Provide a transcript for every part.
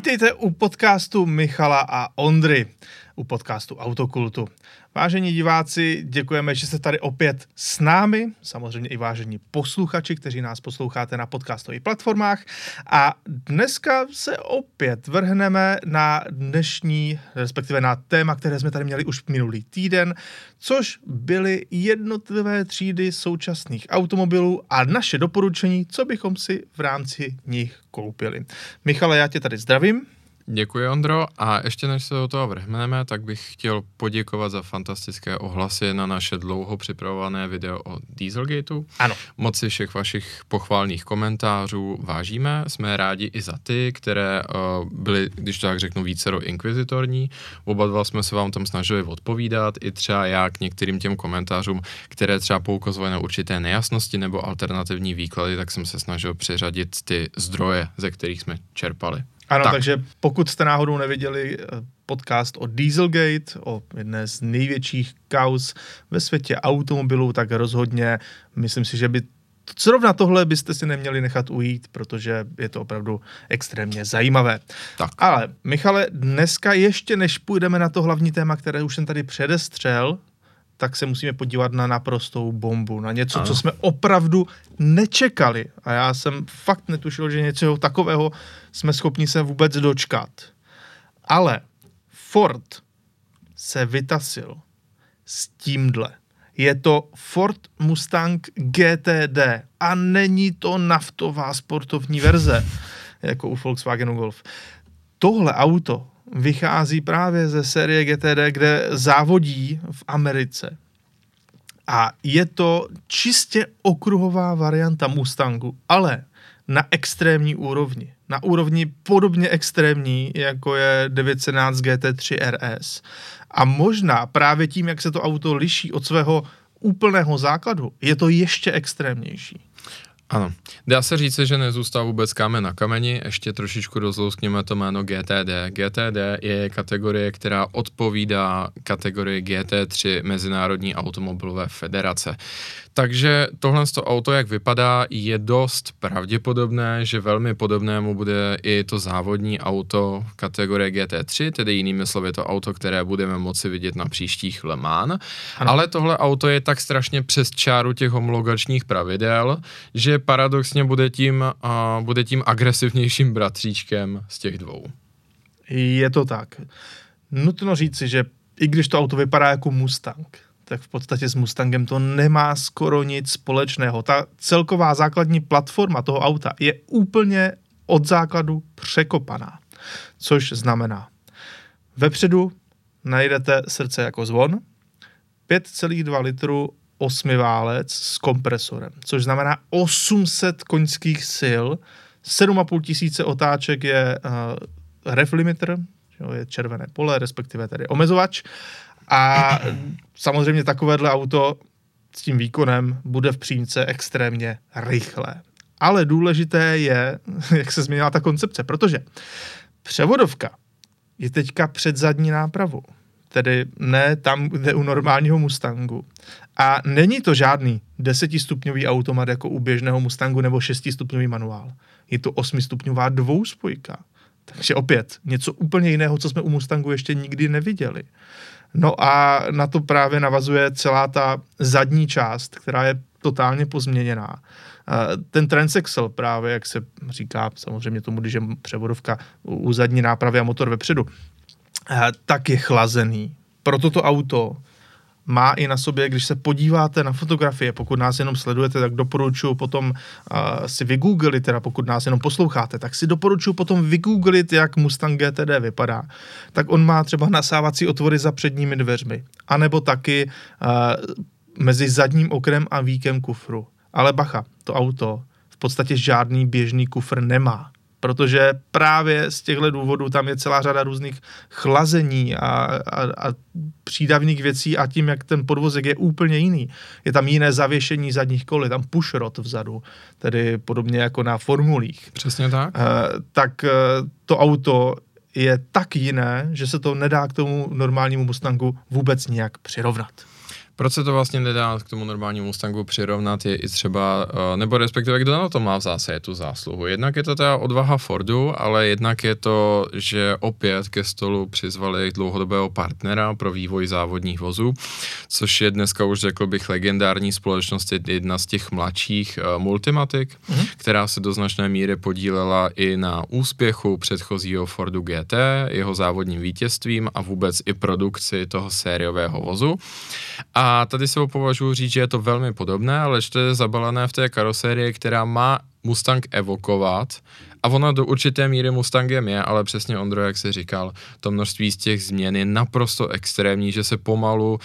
Vítejte u podcastu Michala a Ondry, u podcastu Autokultu. Vážení diváci, děkujeme, že jste tady opět s námi, samozřejmě i vážení posluchači, kteří nás posloucháte na podcastových platformách. A dneska se opět vrhneme na dnešní, respektive na téma, které jsme tady měli už minulý týden, což byly jednotlivé třídy současných automobilů a naše doporučení, co bychom si v rámci nich koupili. Michale, já tě tady zdravím. Děkuji, Ondro. A ještě než se do toho vrhneme, tak bych chtěl poděkovat za fantastické ohlasy na naše dlouho připravované video o Dieselgateu. Ano. Moc si všech vašich pochválných komentářů vážíme. Jsme rádi i za ty, které uh, byly, když to tak řeknu, více do inkvizitorní. Oba dva jsme se vám tam snažili odpovídat, i třeba já k některým těm komentářům, které třeba poukazovaly na určité nejasnosti nebo alternativní výklady, tak jsem se snažil přiřadit ty zdroje, ze kterých jsme čerpali. Ano, Tak. takže pokud jste náhodou neviděli eh, podcast o Dieselgate, o jedné z největších kaus ve světě automobilů, tak rozhodně myslím si, že by zrovna tohle byste si neměli nechat ujít, protože je to opravdu extrémně zajímavé. Tak. Ale Michale, dneska ještě než půjdeme na to hlavní téma, které už jsem tady předestřel, tak se musíme podívat na naprostou bombu, na něco, Ano. co jsme opravdu nečekali. A já jsem fakt netušil, že něčeho takového jsme schopni se vůbec dočkat. Ale Ford se vytasil s tímhle. Je to Ford Mustang GTD a není to naftová sportovní verze, jako u Volkswagenu Golf. Tohle auto vychází právě ze série GTD, kde závodí v Americe. A je to čistě okruhová varianta Mustangu, ale na extrémní úrovni. Na úrovni podobně extrémní, jako je 911 GT3 RS. A možná právě tím, jak se to auto liší od svého úplného základu, je to ještě extrémnější. Ano. Dá se říct, že nezůstal vůbec kámen na kameni, ještě trošičku rozlouskněme to jméno GTD. GTD je kategorie, která odpovídá kategorii GT3 Mezinárodní automobilové federace. Takže tohle to auto, jak vypadá, je dost pravděpodobné, že velmi podobnému bude i to závodní auto kategorie GT3, tedy jinými slovy to auto, které budeme moci vidět na příštích Le Mans. Ale tohle auto je tak strašně přes čáru těch homologačních pravidel, že paradoxně bude tím, uh, bude tím agresivnějším bratříčkem z těch dvou. Je to tak. Nutno říci, že i když to auto vypadá jako Mustang, tak v podstatě s Mustangem to nemá skoro nic společného. Ta celková základní platforma toho auta je úplně od základu překopaná. Což znamená, vepředu najdete srdce jako zvon, 5,2 litru osmiválec s kompresorem, což znamená 800 koňských sil, 7,5 tisíce otáček je uh, ref limiter, je červené pole, respektive tedy omezovač. A samozřejmě takovéhle auto s tím výkonem bude v přímce extrémně rychlé. Ale důležité je, jak se změnila ta koncepce, protože převodovka je teďka před zadní nápravou. Tedy ne tam, kde u normálního Mustangu. A není to žádný desetistupňový automat jako u běžného Mustangu nebo šestistupňový manuál. Je to osmistupňová dvouspojka. Takže opět něco úplně jiného, co jsme u Mustangu ještě nikdy neviděli. No a na to právě navazuje celá ta zadní část, která je totálně pozměněná. Ten transaxle právě, jak se říká samozřejmě tomu, když je převodovka u zadní nápravy a motor vepředu, tak je chlazený. Proto to auto má i na sobě, když se podíváte na fotografie, pokud nás jenom sledujete, tak doporučuji potom uh, si vygooglit, teda pokud nás jenom posloucháte, tak si doporučuji potom vygooglit, jak Mustang GTD vypadá. Tak on má třeba nasávací otvory za předními dveřmi, anebo taky uh, mezi zadním okrem a víkem kufru. Ale bacha, to auto v podstatě žádný běžný kufr nemá protože právě z těchto důvodů tam je celá řada různých chlazení a, a, a přídavných věcí a tím, jak ten podvozek je úplně jiný. Je tam jiné zavěšení zadních kol, je tam pushrod vzadu, tedy podobně jako na formulích. Přesně tak? Eh, tak eh, to auto je tak jiné, že se to nedá k tomu normálnímu Mustangu vůbec nějak přirovnat. Proč se to vlastně nedá k tomu normálnímu Mustangu přirovnat je i třeba, eh, nebo respektive kdo na to má v zásadě tu zásluhu. Jednak je to ta odvaha Fordu, ale jednak je to, že opět ke stolu přizvali dlouhodobého partnera pro vývoj závodních vozů, což je dneska už řekl bych legendární společnost, jedna z těch mladších uh, Multimatic, mm-hmm. která se do značné míry podílela i na úspěchu předchozího Fordu GT, jeho závodním vítězstvím a vůbec i produkci toho sériového vozu. A tady se považuji říct, že je to velmi podobné, ale že to je zabalené v té karosérii, která má Mustang evokovat a ono do určité míry Mustangem je, ale přesně Ondro, jak se říkal, to množství z těch změn je naprosto extrémní, že se pomalu uh,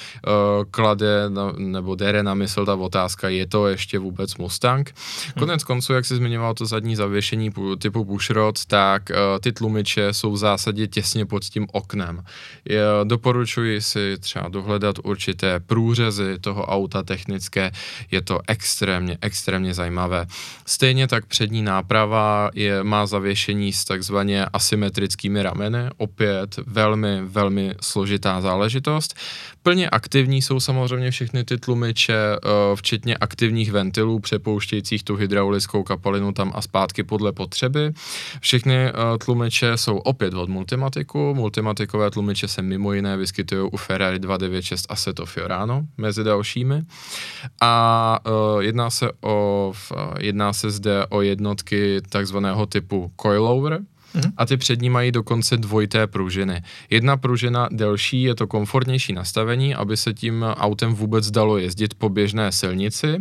klade na, nebo dere na mysl ta otázka, je to ještě vůbec Mustang. Konec konců, jak se zmiňoval to zadní zavěšení typu Bushrod, tak uh, ty tlumiče jsou v zásadě těsně pod tím oknem. Je, doporučuji si třeba dohledat určité průřezy toho auta technické, je to extrémně, extrémně zajímavé. Stejně tak přední náprava je má zavěšení s takzvaně asymetrickými rameny, opět velmi, velmi složitá záležitost. Plně aktivní jsou samozřejmě všechny ty tlumiče, eh, včetně aktivních ventilů, přepouštějících tu hydraulickou kapalinu tam a zpátky podle potřeby. Všechny eh, tlumiče jsou opět od Multimatiku. Multimatikové tlumiče se mimo jiné vyskytují u Ferrari 296 Assetto Fiorano mezi dalšími. A uh, jedná se o, jedná se zde o jednotky takzvaného typu coilover, Mm-hmm. A ty přední mají dokonce dvojité pružiny. Jedna pružina delší je to komfortnější nastavení, aby se tím autem vůbec dalo jezdit po běžné silnici.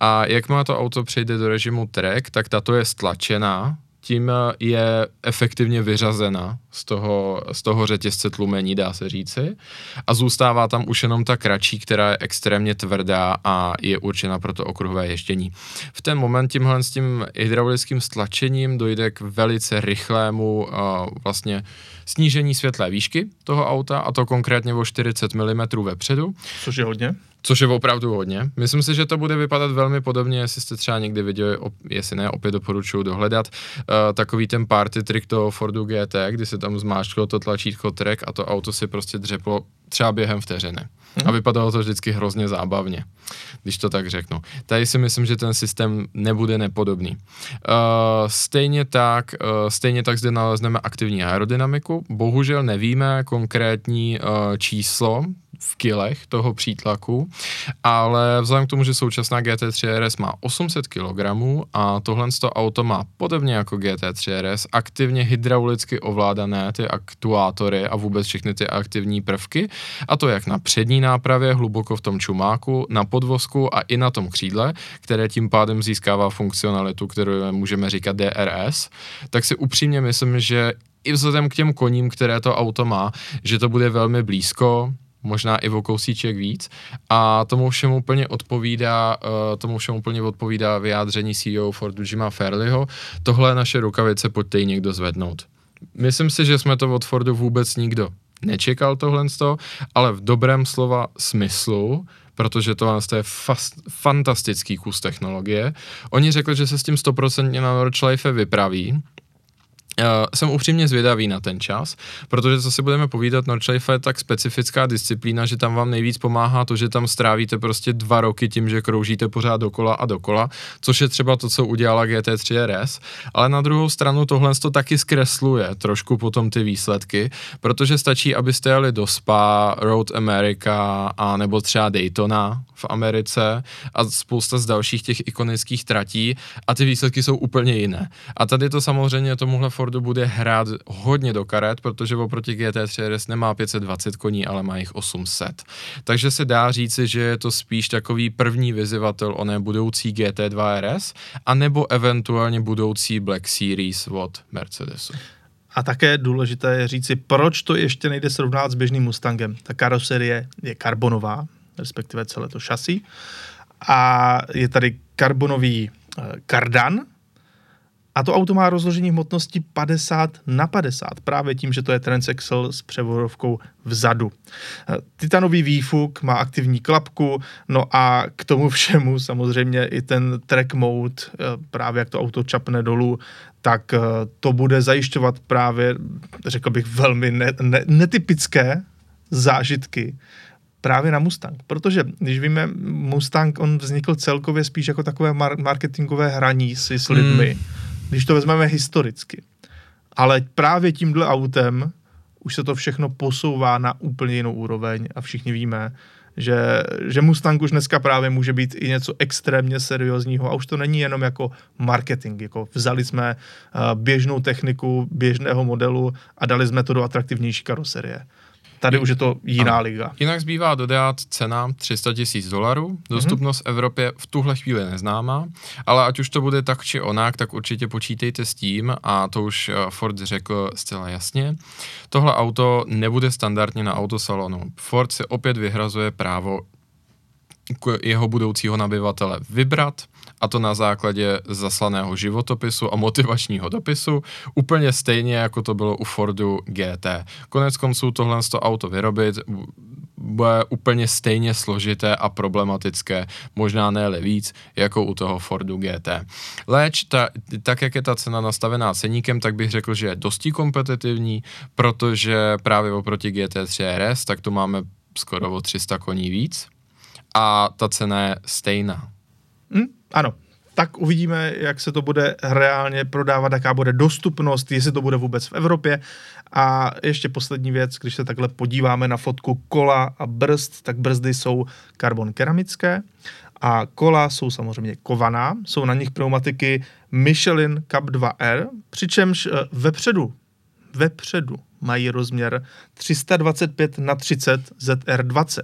A jak má to auto přejde do režimu track, tak tato je stlačená, tím je efektivně vyřazena z toho, z toho řetězce tlumení, dá se říci. A zůstává tam už jenom ta kratší, která je extrémně tvrdá a je určena pro to okruhové ježdění. V ten moment tímhle s tím hydraulickým stlačením dojde k velice rychlému uh, vlastně snížení světlé výšky toho auta, a to konkrétně o 40 mm vepředu. Což je hodně. Což je opravdu hodně. Myslím si, že to bude vypadat velmi podobně, jestli jste třeba někdy viděli, jestli ne, opět doporučuji dohledat, uh, takový ten party trick toho Fordu GT, kdy se tam zmáčklo to tlačítko track a to auto si prostě dřeplo třeba během vteřiny. Hmm. A vypadalo to vždycky hrozně zábavně, když to tak řeknu. Tady si myslím, že ten systém nebude nepodobný. Uh, stejně tak, uh, stejně tak zde nalezneme aktivní aerodynamiku. Bohužel nevíme konkrétní uh, číslo v kilech toho přítlaku, ale vzhledem k tomu, že současná GT3 RS má 800 kg a tohle auto má podobně jako GT3 RS aktivně hydraulicky ovládané ty aktuátory a vůbec všechny ty aktivní prvky, a to jak na přední nápravě, hluboko v tom čumáku, na podvozku a i na tom křídle, které tím pádem získává funkcionalitu, kterou můžeme říkat DRS, tak si upřímně myslím, že i vzhledem k těm koním, které to auto má, že to bude velmi blízko, možná i o kousíček víc a tomu všemu úplně odpovídá, uh, tomu všemu úplně odpovídá vyjádření CEO Fordu Jima Fairleyho, tohle naše rukavice, pojďte ji někdo zvednout. Myslím si, že jsme to od Fordu vůbec nikdo nečekal tohle, ale v dobrém slova smyslu, protože to je fast, fantastický kus technologie. Oni řekli, že se s tím 100% na Nordschleife vypraví, Uh, jsem upřímně zvědavý na ten čas, protože co si budeme povídat, Nordschleife je tak specifická disciplína, že tam vám nejvíc pomáhá to, že tam strávíte prostě dva roky tím, že kroužíte pořád dokola a dokola, což je třeba to, co udělala GT3 RS, ale na druhou stranu tohle to taky zkresluje trošku potom ty výsledky, protože stačí, abyste jeli do Spa, Road America a nebo třeba Daytona v Americe a spousta z dalších těch ikonických tratí a ty výsledky jsou úplně jiné. A tady to samozřejmě tomuhle Fordu bude hrát hodně do karet, protože oproti GT3 RS nemá 520 koní, ale má jich 800. Takže se dá říci, že je to spíš takový první vyzivatel oné budoucí GT2 RS, anebo eventuálně budoucí Black Series od Mercedesu. A také důležité je říci, proč to ještě nejde srovnat s běžným Mustangem. Ta karoserie je karbonová, respektive celé to šasí. A je tady karbonový kardan, a to auto má rozložení hmotnosti 50 na 50, právě tím, že to je transaxle s převodovkou vzadu. Titanový výfuk má aktivní klapku, no a k tomu všemu samozřejmě i ten track mode, eh, právě jak to auto čapne dolů, tak eh, to bude zajišťovat právě, řekl bych, velmi ne, ne, netypické zážitky právě na Mustang, protože když víme, Mustang, on vznikl celkově spíš jako takové mar- marketingové hraní si s lidmi, hmm. Když to vezmeme historicky. Ale právě tímhle autem už se to všechno posouvá na úplně jinou úroveň a všichni víme, že, že Mustang už dneska právě může být i něco extrémně seriózního a už to není jenom jako marketing, jako vzali jsme uh, běžnou techniku běžného modelu a dali jsme to do atraktivnější karoserie. Tady už je to jiná ano. liga. Jinak zbývá dodat cena 300 tisíc dolarů. Dostupnost mm-hmm. Evropě v tuhle chvíli neznámá, ale ať už to bude tak či onak, tak určitě počítejte s tím, a to už eh, Ford řekl zcela jasně, tohle auto nebude standardně na autosalonu. Ford si opět vyhrazuje právo jeho budoucího nabyvatele vybrat, a to na základě zaslaného životopisu a motivačního dopisu, úplně stejně jako to bylo u Fordu GT. Konec konců tohle to auto vyrobit bude úplně stejně složité a problematické, možná ne víc, jako u toho Fordu GT. Leč, ta, tak jak je ta cena nastavená ceníkem, tak bych řekl, že je dosti kompetitivní, protože právě oproti GT3 RS, tak tu máme skoro o 300 koní víc a ta cena je stejná. Hmm, ano, tak uvidíme, jak se to bude reálně prodávat, jaká bude dostupnost, jestli to bude vůbec v Evropě. A ještě poslední věc, když se takhle podíváme na fotku kola a brzd, tak brzdy jsou karbon keramické a kola jsou samozřejmě kovaná, jsou na nich pneumatiky Michelin Cup 2R, přičemž eh, vepředu, vepředu mají rozměr 325 na 30 ZR20.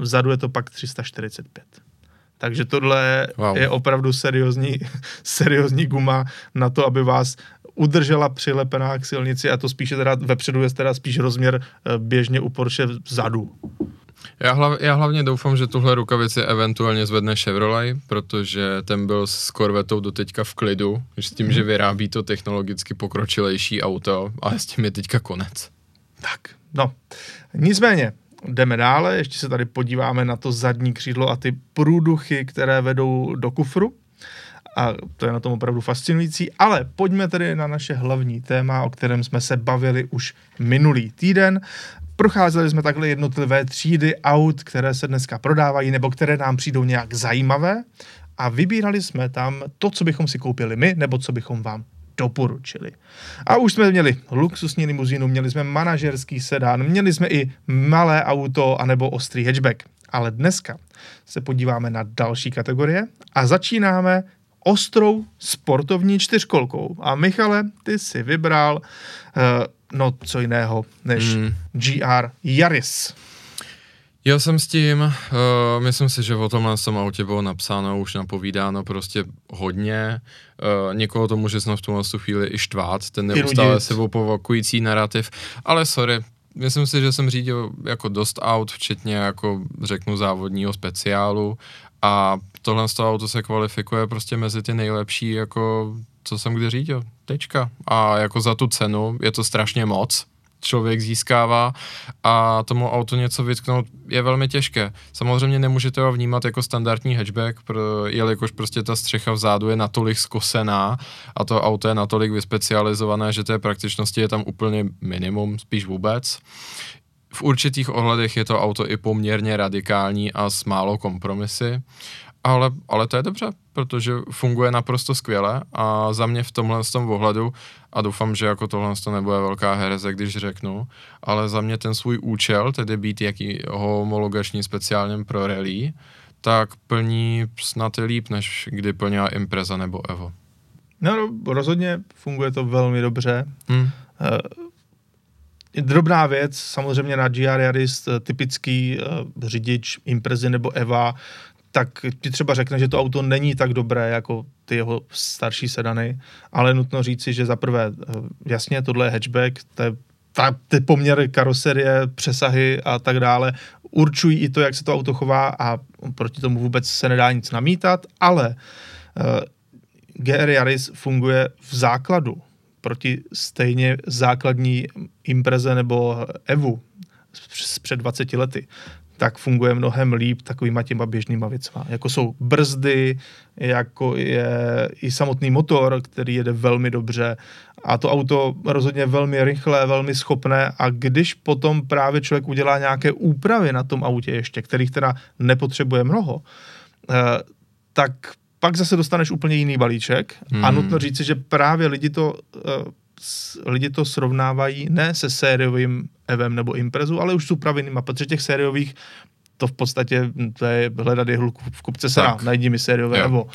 Vzadu je to pak 345. Takže tohle wow. je opravdu seriózní, seriózní guma na to, aby vás udržela přilepená k silnici a to spíše teda vepředu je teda spíš rozměr eh, běžně u Porsche vzadu. Já, hlav, já hlavně doufám, že tuhle rukavici eventuálně zvedne Chevrolet, protože ten byl s Corvetou do teďka v klidu, s tím, že vyrábí to technologicky pokročilejší auto, ale s tím je teďka konec. Tak, no. Nicméně, jdeme dále, ještě se tady podíváme na to zadní křídlo a ty průduchy, které vedou do kufru. A to je na tom opravdu fascinující. Ale pojďme tedy na naše hlavní téma, o kterém jsme se bavili už minulý týden. Procházeli jsme takhle jednotlivé třídy aut, které se dneska prodávají nebo které nám přijdou nějak zajímavé a vybírali jsme tam to, co bychom si koupili my, nebo co bychom vám doporučili. A už jsme měli luxusní limuzínu, měli jsme manažerský sedán, měli jsme i malé auto anebo ostrý hatchback. Ale dneska se podíváme na další kategorie a začínáme ostrou sportovní čtyřkolkou. A Michale, ty si vybral uh, no co jiného než mm. GR Yaris. Jel jsem s tím, uh, myslím si, že o tomhle tom autě bylo napsáno, už napovídáno prostě hodně. Uh, někoho to může snad v tomhle chvíli i štvát, ten neustále sebou povakující narrativ, ale sorry, myslím si, že jsem řídil jako dost aut, včetně jako řeknu závodního speciálu. A tohle z toho auto se kvalifikuje prostě mezi ty nejlepší, jako co jsem kdy řídil, tečka. A jako za tu cenu je to strašně moc, člověk získává a tomu auto něco vytknout je velmi těžké. Samozřejmě nemůžete ho vnímat jako standardní hatchback, pro, jelikož prostě ta střecha vzadu je natolik skosená a to auto je natolik vyspecializované, že té praktičnosti je tam úplně minimum, spíš vůbec. V určitých ohledech je to auto i poměrně radikální a s málo kompromisy ale, ale to je dobře, protože funguje naprosto skvěle a za mě v tomhle tom ohledu, a doufám, že jako tohle to nebude velká hereze, když řeknu, ale za mě ten svůj účel, tedy být jaký homologační speciálně pro rally, tak plní snad i líp, než kdy plnila Impreza nebo Evo. No, no rozhodně funguje to velmi dobře. Hmm. Uh, drobná věc, samozřejmě na GR Yaris typický uh, řidič Imprezy nebo Eva tak ti třeba řekne, že to auto není tak dobré jako ty jeho starší sedany, ale nutno říci, že za prvé, eh, jasně, tohle je hatchback, to je ta, ty poměry karoserie, přesahy a tak dále určují i to, jak se to auto chová a proti tomu vůbec se nedá nic namítat, ale uh, eh, GR Yaris funguje v základu proti stejně základní Impreze nebo Evu z před 20 lety tak funguje mnohem líp takovýma těma běžnýma věcma. Jako jsou brzdy, jako je i samotný motor, který jede velmi dobře a to auto rozhodně velmi rychlé, velmi schopné a když potom právě člověk udělá nějaké úpravy na tom autě ještě, kterých teda nepotřebuje mnoho, eh, tak pak zase dostaneš úplně jiný balíček hmm. a nutno říci, že právě lidi to, uh, lidi to srovnávají ne se sériovým Evem nebo Imprezu, ale už s upravenýma, protože těch sériových to v podstatě to je hledat jehlu v kupce sena, najdi mi sériové Evo.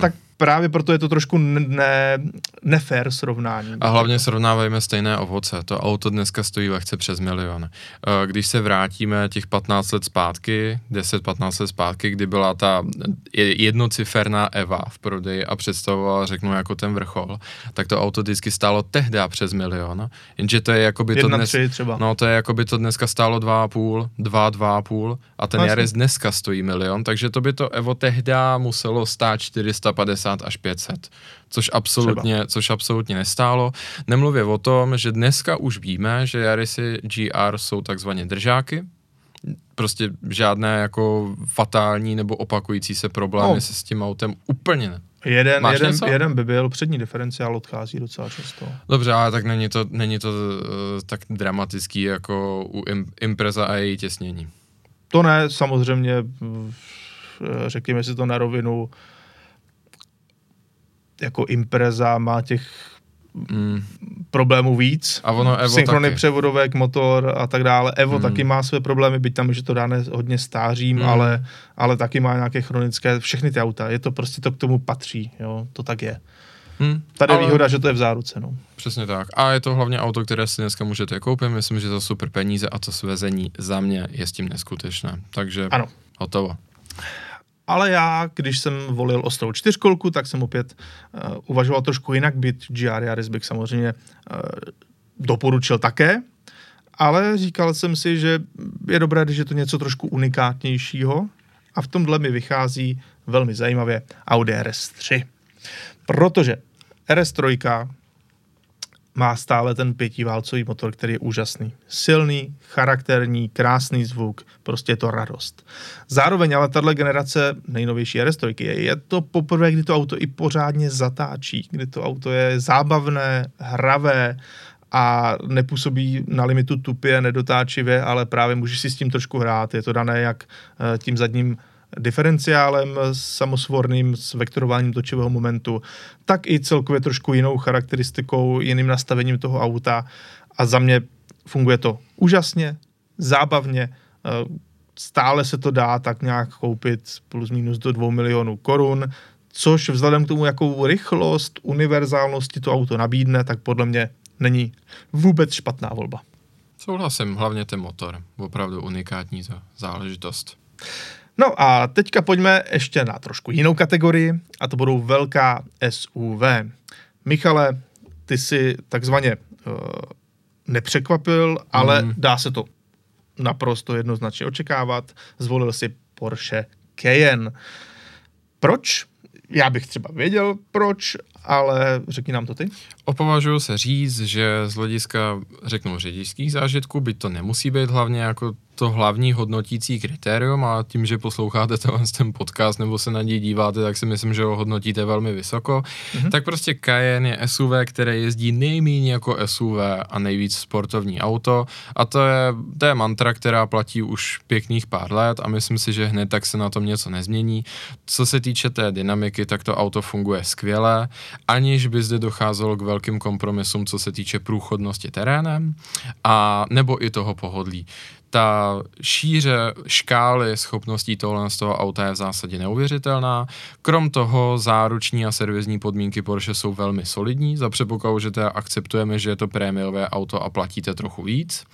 Tak právě proto je to trošku ne, nefér srovnání. A hlavně srovnávajme stejné ovoce. To auto dneska stojí lehce přes milion. Eh, když se vrátíme těch 15 let zpátky, 10-15 let zpátky, kdy byla ta jednociferná Eva v prodeji a představovala, řeknu, jako ten vrchol, tak to auto vždycky stálo tehdy přes milion. Jenže to je jako by to dnes, třeba. No to je jako by to dneska stálo 2,5, 2, 2,5 a ten Jaris dneska stojí milion, takže to by to Evo tehdy muselo stát 450 450 až 500, což absolutně, což absolutně nestálo. Nemluvě o tom, že dneska už víme, že Yarisy GR jsou takzvaně držáky, prostě žádné jako fatální nebo opakující se problémy no. se s tím autem úplně ne. Jeden, jeden, jeden by byl, přední diferenciál odchází docela často. Dobře, ale tak není to, není to uh, tak dramatický jako u Impreza a její těsnění. To ne, samozřejmě, řekněme si to na rovinu, jako Impreza má těch mm. problémů víc. A ono Evo Synchrony taky. převodovek, motor a tak dále. Evo mm. taky má své problémy, byť tam, že to dáne hodně stářím, mm. ale, ale taky má nějaké chronické, všechny ty auta. Je to prostě, to k tomu patří, jo, to tak je. Hmm, Tady ale... je výhoda, že to je v záruce. No. Přesně tak. A je to hlavně auto, které si dneska můžete koupit. Myslím, že za super peníze a to svezení za mě je s tím neskutečné. Takže ano. hotovo ale já, když jsem volil ostrou čtyřkolku, tak jsem opět uh, uvažoval trošku jinak, byt GR Yaris bych samozřejmě uh, doporučil také, ale říkal jsem si, že je dobré, když je to něco trošku unikátnějšího a v tomhle mi vychází velmi zajímavě Audi RS3. Protože RS3 má stále ten pětiválcový motor, který je úžasný. Silný, charakterní, krásný zvuk, prostě je to radost. Zároveň ale tahle generace nejnovější RS3 je, je to poprvé, kdy to auto i pořádně zatáčí, kdy to auto je zábavné, hravé, a nepůsobí na limitu tupě, nedotáčivě, ale právě můžeš si s tím trošku hrát. Je to dané jak eh, tím zadním diferenciálem samosvorným s vektorováním točivého momentu, tak i celkově trošku jinou charakteristikou, jiným nastavením toho auta a za mě funguje to úžasně, zábavně, eh, stále se to dá tak nějak koupit plus minus do 2 milionů korun, což vzhledem k tomu, jakou rychlost, univerzálnosti to auto nabídne, tak podle mě není vůbec špatná volba. Souhlasím, hlavně ten motor, opravdu unikátní záležitost. No a teďka pojďme ještě na trošku jinou kategorii a to budou velká SUV. Michale, ty si takzvaně uh, nepřekvapil, ale mm. dá se to naprosto jednoznačně očekávat. Zvolil si Porsche Cayenne. Proč? Já bych třeba věděl, proč, ale řekni nám to ty. Opovažuji se říct, že z hlediska, řeknu, řidičských zážitků, by to nemusí být hlavně jako to hlavní hodnotící kritérium a tím, že posloucháte ten podcast nebo se na něj díváte, tak si myslím, že ho hodnotíte velmi vysoko. Mm-hmm. Tak prostě Cayenne je SUV, které jezdí nejméně jako SUV a nejvíc sportovní auto a to je, to je mantra, která platí už pěkných pár let a myslím si, že hned tak se na tom něco nezmění. Co se týče té dynamiky, tak to auto funguje skvěle, aniž by zde docházelo k velkým kompromisům, co se týče průchodnosti terénem a nebo i toho pohodlí ta šíře škály schopností tohle z toho auta je v zásadě neuvěřitelná. Krom toho záruční a servisní podmínky Porsche jsou velmi solidní, za předpokladu, že teda akceptujeme, že je to prémiové auto a platíte trochu víc.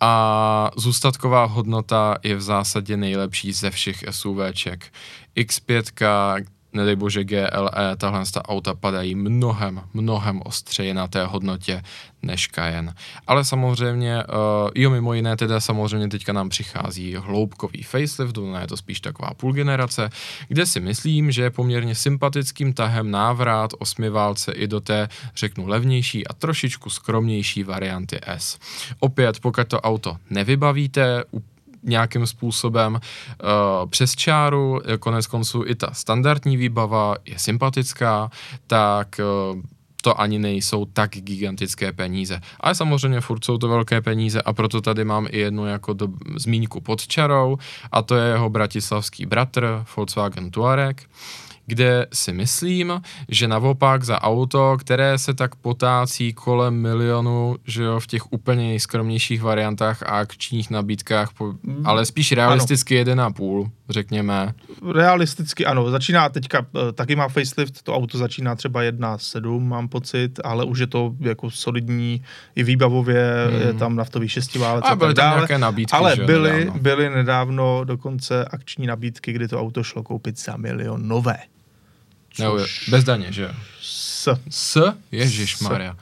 A zůstatková hodnota je v zásadě nejlepší ze všech SUVček. X5, nedej bože GLE, tahle ta auta padají mnohem, mnohem ostřeji na té hodnotě než Cayenne. Ale samozřejmě, uh, jo, mimo jiné, teda samozřejmě teďka nám přichází hloubkový facelift, no je to spíš taková půl generace, kde si myslím, že je poměrně sympatickým tahem návrat osmiválce i do té, řeknu, levnější a trošičku skromnější varianty S. Opět, pokud to auto nevybavíte nějakým způsobem uh, přes čáru, konec konců i ta standardní výbava je sympatická, tak uh, to ani nejsou tak gigantické peníze. Ale samozřejmě furt jsou to velké peníze a proto tady mám i jednu jako do, zmínku pod čarou a to je jeho bratislavský bratr Volkswagen Touareg kde si myslím, že naopak za auto, které se tak potácí kolem milionu, že jo, v těch úplně nejskromnějších variantách a akčních nabídkách, po, mm. ale spíš realisticky jeden a půl, řekněme. Realisticky ano, začíná teďka, eh, taky má facelift, to auto začíná třeba 1.7, mám pocit, ale už je to jako solidní, i výbavově, mm. je tam naftový šestiválec a, a byly tam nějaké nabídky, Ale že byly, nedávno. byly nedávno dokonce akční nabídky, kdy to auto šlo koupit za milion nové. Nebo bez daně, že jo? S. S? Ježíš Maria.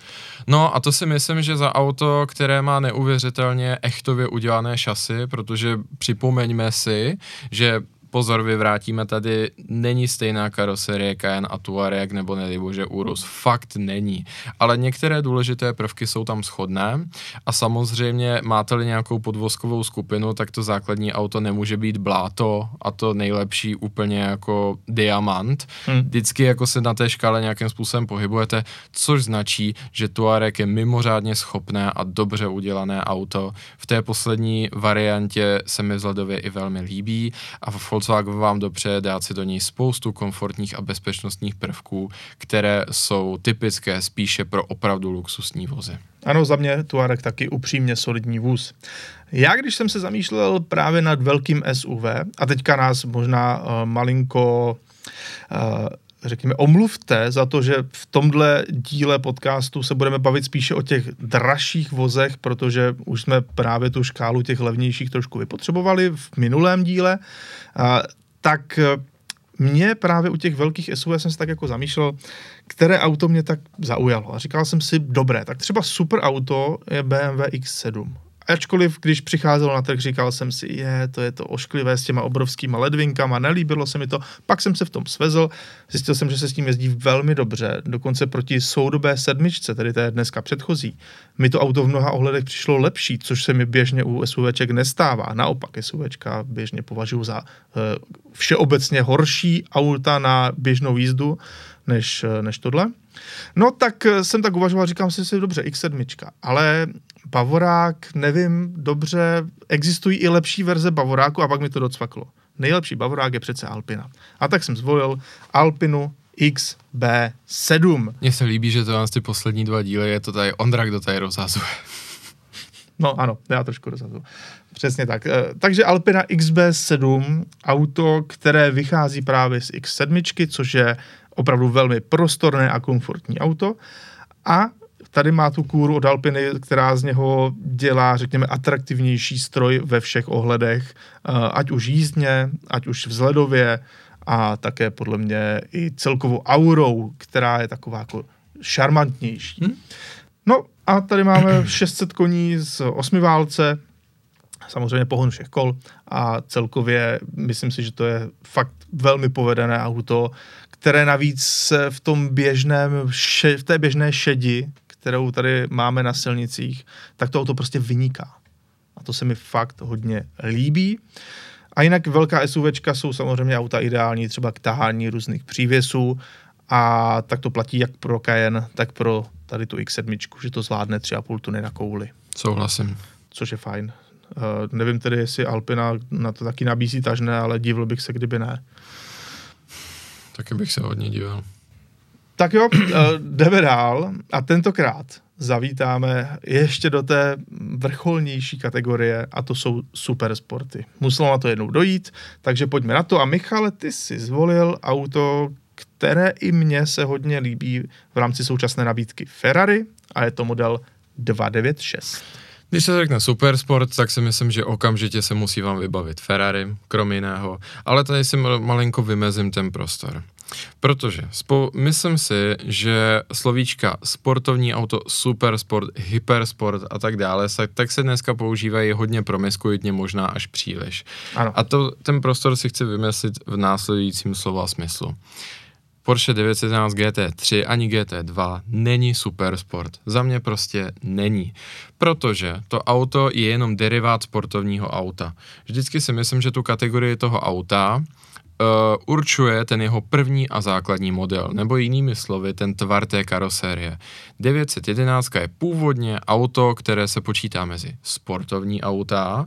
No a to si myslím, že za auto, které má neuvěřitelně echtově udělané šasy, protože připomeňme si, že pozor, vyvrátíme tady, není stejná karoserie Cayenne a Tuareg nebo nedej bože Urus, fakt není. Ale některé důležité prvky jsou tam shodné a samozřejmě máte-li nějakou podvozkovou skupinu, tak to základní auto nemůže být bláto a to nejlepší úplně jako diamant. Hmm. Vždycky jako se na té škále nějakým způsobem pohybujete, což značí, že Tuareg je mimořádně schopné a dobře udělané auto. V té poslední variantě se mi vzhledově i velmi líbí a v Volkswagen vám dopřeje dát si do něj spoustu komfortních a bezpečnostních prvků, které jsou typické spíše pro opravdu luxusní vozy. Ano, za mě Tuareg taky upřímně solidní vůz. Já, když jsem se zamýšlel právě nad velkým SUV, a teďka nás možná uh, malinko uh, řekněme, omluvte za to, že v tomhle díle podcastu se budeme bavit spíše o těch dražších vozech, protože už jsme právě tu škálu těch levnějších trošku vypotřebovali v minulém díle, tak e, mě právě u těch velkých SUV jsem se tak jako zamýšlel, které auto mě tak zaujalo. A říkal jsem si, dobré, tak třeba super auto je BMW X7 ačkoliv, když přicházelo na trh, říkal jsem si, je, to je to ošklivé s těma obrovskýma ledvinkama, nelíbilo se mi to, pak jsem se v tom svezl, zjistil jsem, že se s tím jezdí velmi dobře, dokonce proti soudobé sedmičce, tedy té dneska předchozí. Mi to auto v mnoha ohledech přišlo lepší, což se mi běžně u SUVček nestává. Naopak SUVčka běžně považuji za uh, všeobecně horší auta na běžnou jízdu, než, eh, než tohle. No tak eh, jsem tak uvažoval, říkám si si dobře, X7, ale Bavorák, nevím, dobře, existují i lepší verze Bavoráku a pak mi to docvaklo. Nejlepší Bavorák je přece Alpina. A tak jsem zvolil Alpinu XB7. Mně se líbí, že to nás ty poslední dva díly je to tady Ondra, kdo tady rozhazuje. No ano, já trošku rozhazuju. Přesně tak. Eh, takže Alpina XB7, auto, které vychází právě z X7, což je opravdu velmi prostorné a komfortní auto. A tady má tu kůru od Alpiny, která z něho dělá, řekněme, atraktivnější stroj ve všech ohledech, eh, ať už jízdně, ať už vzhledově a také podle mě i celkovou aurou, která je taková jako šarmantnější. Hmm? No a tady máme 600 koní z osmi válce, samozřejmě pohon všech kol a celkově myslím si, že to je fakt velmi povedené auto, které navíc v tom běžném, v té běžné šedi, kterou tady máme na silnicích, tak to auto prostě vyniká. A to se mi fakt hodně líbí. A jinak velká SUVčka jsou samozřejmě auta ideální třeba k tahání různých přívěsů a tak to platí jak pro Cayenne, tak pro tady tu X7, že to zvládne 3,5 tuny na kouli. Souhlasím. Což je fajn. Uh, nevím tedy, jestli Alpina na to taky nabízí tažné, ale divil bych se, kdyby ne. Taky bych se hodně divil. Tak jo, uh, jdeme dál a tentokrát zavítáme ještě do té vrcholnější kategorie a to jsou supersporty. Muselo na to jednou dojít, takže pojďme na to. A Michale, ty jsi zvolil auto, které i mně se hodně líbí v rámci současné nabídky Ferrari a je to model 296. Když se řekne supersport, tak si myslím, že okamžitě se musí vám vybavit Ferrari, krom jiného, ale tady si malinko vymezím ten prostor. Protože spou- myslím si, že slovíčka sportovní auto, supersport, hypersport a tak dále, tak se dneska používají hodně promiskuitně, možná až příliš. Ano. A to, ten prostor si chci vymyslet v následujícím slova smyslu. Porsche 911 GT3 ani GT2 není super sport. Za mě prostě není. Protože to auto je jenom derivát sportovního auta. Vždycky si myslím, že tu kategorii toho auta uh, určuje ten jeho první a základní model, nebo jinými slovy ten tvar té karosérie. 911 je původně auto, které se počítá mezi sportovní auta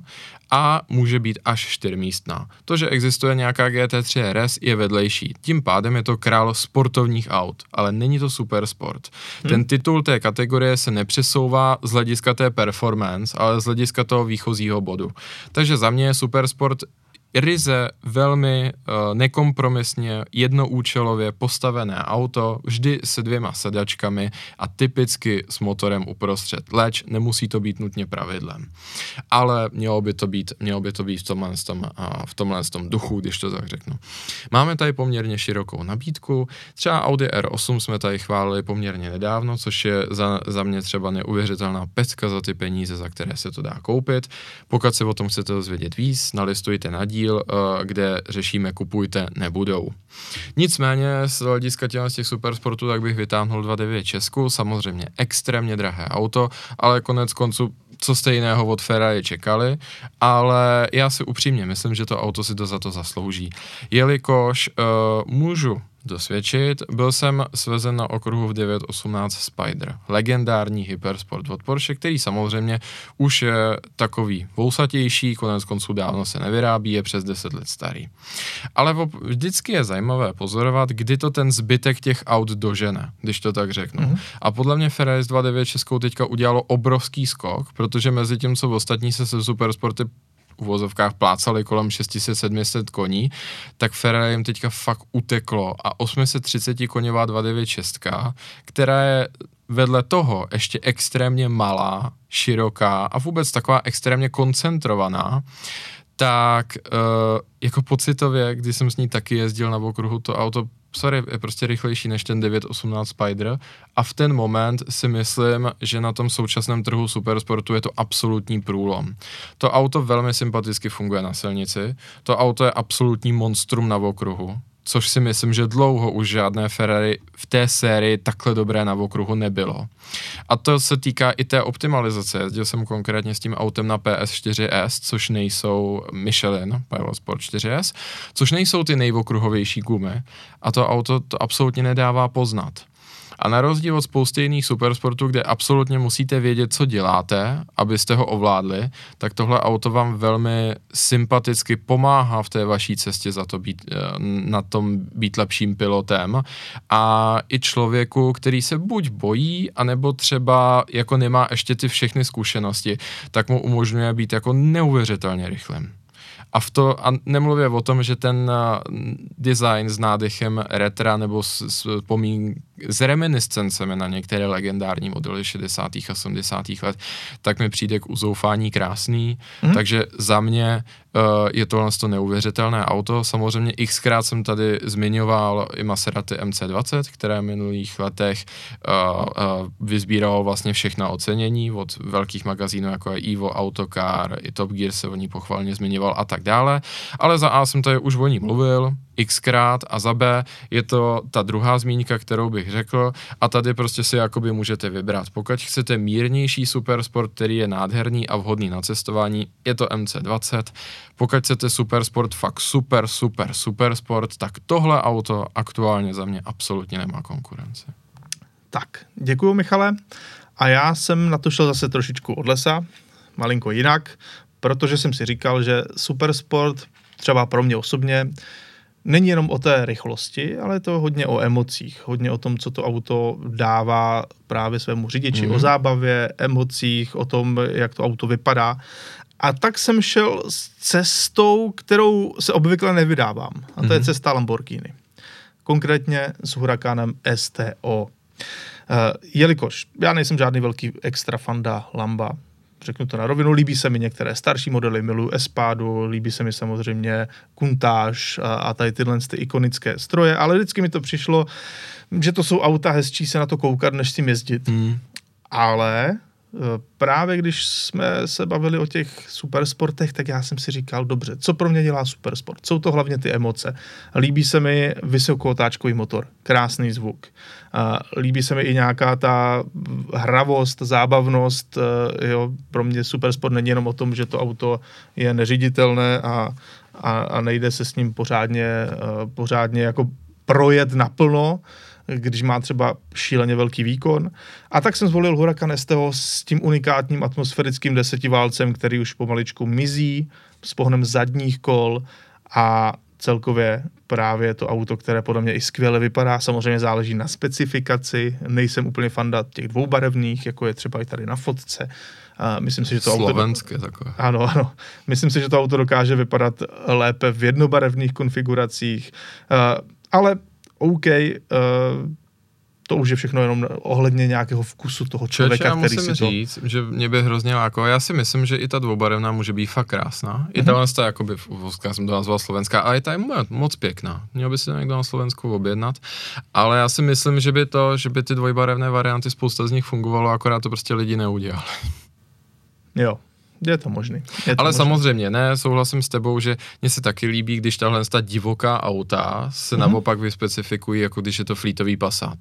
a může být až čtyřmístná. To, že existuje nějaká GT3 RS, je vedlejší. Tím pádem je to král sportovních aut, ale není to super sport. Hmm. Ten titul té kategorie se nepřesouvá z hlediska té performance, ale z hlediska toho výchozího bodu. Takže za mě je super sport ryze velmi uh, nekompromisně, jednoúčelově postavené auto, vždy se dvěma sedačkami a typicky s motorem uprostřed. Leč nemusí to být nutně pravidlem. Ale mělo by to být, mělo by to být v tomhle, tom, uh, v tomhle tom duchu, když to tak řeknu. Máme tady poměrně širokou nabídku. Třeba Audi R8 jsme tady chválili poměrně nedávno, což je za, za mě třeba neuvěřitelná pecka za ty peníze, za které se to dá koupit. Pokud se o tom chcete dozvědět víc, nalistujte na díl, eh, kde řešíme kupujte, nebudou. Nicméně z hlediska těch, z těch supersportů tak bych vytáhnul 2.9 Česku, samozřejmě extrémně drahé auto, ale konec konců co jste jiného od Ferrari čekali, ale já si upřímně myslím, že to auto si to za to zaslouží. Jelikož uh, můžu dosvědčit. Byl jsem svezen na okruhu v 918 Spider, legendární hypersport od Porsche, který samozřejmě už je takový vousatější, konec konců dávno se nevyrábí, je přes 10 let starý. Ale vždycky je zajímavé pozorovat, kdy to ten zbytek těch aut dožene, když to tak řeknu. Mm-hmm. A podle mě Ferrari 29 Českou teďka udělalo obrovský skok, protože mezi tím, co ostatní se se supersporty uvozovkách plácali kolem 600-700 koní, tak Ferrari jim teďka fakt uteklo. A 830 koněvá 296, která je vedle toho ještě extrémně malá, široká a vůbec taková extrémně koncentrovaná, tak uh, jako pocitově, když jsem s ní taky jezdil na okruhu, to auto sorry, je prostě rychlejší než ten 918 Spider. A v ten moment si myslím, že na tom současném trhu supersportu je to absolutní průlom. To auto velmi sympaticky funguje na silnici, to auto je absolutní monstrum na okruhu, což si myslím, že dlouho už žádné Ferrari v té sérii takhle dobré na okruhu nebylo. A to se týká i té optimalizace. Jezdil jsem konkrétně s tím autem na PS4S, což nejsou Michelin Pilot Sport 4S, což nejsou ty nejokruhovější gumy. A to auto to absolutně nedává poznat. A na rozdíl od spousty jiných supersportů, kde absolutně musíte vědět, co děláte, abyste ho ovládli, tak tohle auto vám velmi sympaticky pomáhá v té vaší cestě za to být, eh, na tom být lepším pilotem. A i člověku, který se buď bojí, anebo třeba jako nemá ještě ty všechny zkušenosti, tak mu umožňuje být jako neuvěřitelně rychlým. A, v to, a nemluvě o tom, že ten uh, design s nádechem retra nebo s, s, pomín, s reminiscencemi na některé legendární modely 60. a 70. let, tak mi přijde k uzoufání krásný. Mm. Takže za mě Uh, je to to neuvěřitelné auto. Samozřejmě xkrát jsem tady zmiňoval i Maserati MC20, které v minulých letech uh, uh, vyzbíralo vlastně všechna ocenění od velkých magazínů, jako je Evo, Autocar, i Top Gear se o ní pochvalně zmiňoval a tak dále. Ale za A jsem tady už o ní mluvil, xkrát a za B je to ta druhá zmínka, kterou bych řekl a tady prostě si jakoby můžete vybrat. Pokud chcete mírnější supersport, který je nádherný a vhodný na cestování, je to MC20. Pokud chcete supersport, fakt super, super, super sport, tak tohle auto aktuálně za mě absolutně nemá konkurenci. Tak, děkuji Michale. A já jsem na to šel zase trošičku od lesa, malinko jinak, protože jsem si říkal, že supersport třeba pro mě osobně není jenom o té rychlosti, ale je to hodně o emocích, hodně o tom, co to auto dává právě svému řidiči, mm-hmm. o zábavě, emocích, o tom, jak to auto vypadá. A tak jsem šel s cestou, kterou se obvykle nevydávám. A to mm-hmm. je mhm. cesta Lamborghini. Konkrétně s Huracanem STO. Uh, jelikož já nejsem žádný velký extra fanda Lamba, řeknu to na rovinu, líbí se mi některé starší modely, miluju Espádu, líbí se mi samozřejmě Kuntáž a, a tady tyhle ty ikonické stroje, ale vždycky mi to přišlo, že to jsou auta hezčí se na to koukat, než si jezdit. Mm. Ale právě když jsme se bavili o těch supersportech, tak já jsem si říkal, dobře, co pro mě dělá supersport? Jsou to hlavně ty emoce. Líbí se mi vysokootáčkový motor, krásný zvuk. Líbí se mi i nějaká ta hravost, zábavnost. Jo, pro mě supersport není jenom o tom, že to auto je neřiditelné a, a, a nejde se s ním pořádně, pořádně jako projet naplno, když má třeba šíleně velký výkon. A tak jsem zvolil Huracan STO s tím unikátním atmosférickým desetiválcem, který už pomaličku mizí s pohnem zadních kol a celkově právě to auto, které podle mě i skvěle vypadá, samozřejmě záleží na specifikaci, nejsem úplně fanda těch dvoubarevných, jako je třeba i tady na fotce. A myslím si, že to Slovenské auto... takové. Ano, ano. Myslím si, že to auto dokáže vypadat lépe v jednobarevných konfiguracích, ale OK, uh, to už je všechno jenom ohledně nějakého vkusu toho člověka, Čeče, který musím si to... říct, že mě by hrozně lákalo. Já si myslím, že i ta dvoubarevná může být fakt krásná. Mm-hmm. I tahle ta, jakoby, já jsem to nazval slovenská, ale i ta je moc pěkná. Měl by si to někdo na Slovensku objednat. Ale já si myslím, že by to, že by ty dvojbarevné varianty, spousta z nich fungovalo, akorát to prostě lidi neudělali. Jo, je to možný. Je to Ale možný. samozřejmě, ne, souhlasím s tebou, že mně se taky líbí, když tahle ta divoká auta se mm-hmm. naopak vyspecifikují, jako když je to flítový Passat.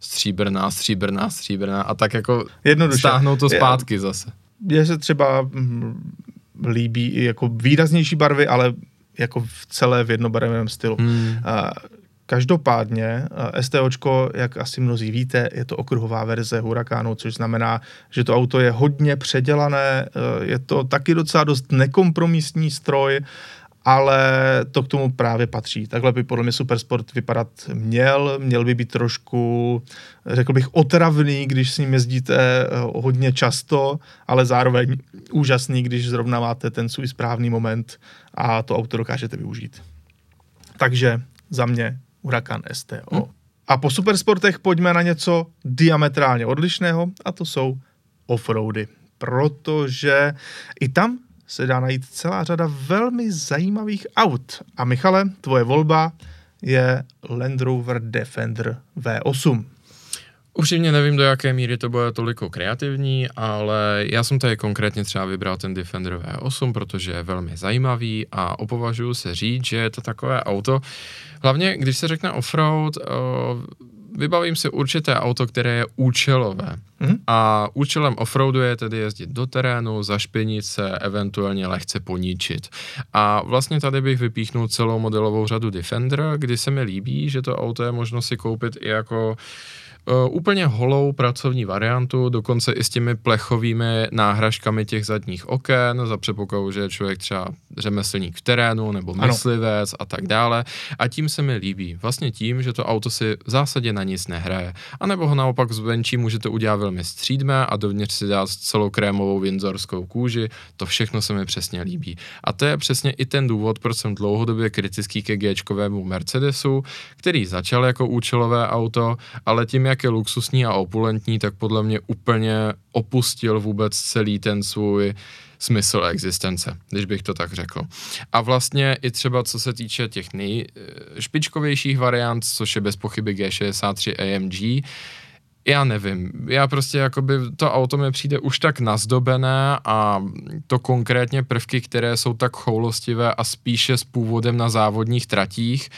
Stříbrná, stříbrná, stříbrná a tak jako Jednoduše. stáhnou to zpátky je, zase. Mně se třeba mm, líbí i jako výraznější barvy, ale jako v celé v jednobarevném stylu. Hmm. Každopádně STOčko, jak asi mnozí víte, je to okruhová verze Hurakánu, což znamená, že to auto je hodně předělané, je to taky docela dost nekompromisní stroj, ale to k tomu právě patří. Takhle by podle mě Supersport vypadat měl, měl by být trošku, řekl bych, otravný, když s ním jezdíte hodně často, ale zároveň úžasný, když zrovna máte ten svůj správný moment a to auto dokážete využít. Takže za mě Huracan STO. Hmm. A po supersportech pojďme na něco diametrálně odlišného a to jsou offroady. Protože i tam se dá najít celá řada velmi zajímavých aut. A Michale, tvoje volba je Land Rover Defender V8. Upřímně nevím, do jaké míry to bude toliko kreativní, ale já jsem tady konkrétně třeba vybral ten Defender V8, protože je velmi zajímavý a opovažuji se říct, že je to takové auto, hlavně když se řekne offroad, vybavím si určité auto, které je účelové. Hmm? A účelem offroadu je tedy jezdit do terénu, zašpinit se, eventuálně lehce poníčit. A vlastně tady bych vypíchnul celou modelovou řadu Defender, kdy se mi líbí, že to auto je možno si koupit i jako Uh, úplně holou pracovní variantu, dokonce i s těmi plechovými náhražkami těch zadních oken, za předpokladu, že je člověk třeba řemeslník v terénu nebo myslivec ano. a tak dále. A tím se mi líbí. Vlastně tím, že to auto si v zásadě na nic nehraje. A nebo ho naopak zvenčí můžete udělat velmi střídme a dovnitř si dát celou krémovou vinzorskou kůži. To všechno se mi přesně líbí. A to je přesně i ten důvod, proč jsem dlouhodobě kritický ke g Mercedesu, který začal jako účelové auto, ale tím, jak je luxusní a opulentní, tak podle mě úplně opustil vůbec celý ten svůj smysl existence, když bych to tak řekl. A vlastně i třeba co se týče těch nejšpičkovějších variant, což je bez pochyby G63 AMG, já nevím, já prostě jakoby to auto mi přijde už tak nazdobené a to konkrétně prvky, které jsou tak choulostivé a spíše s původem na závodních tratích,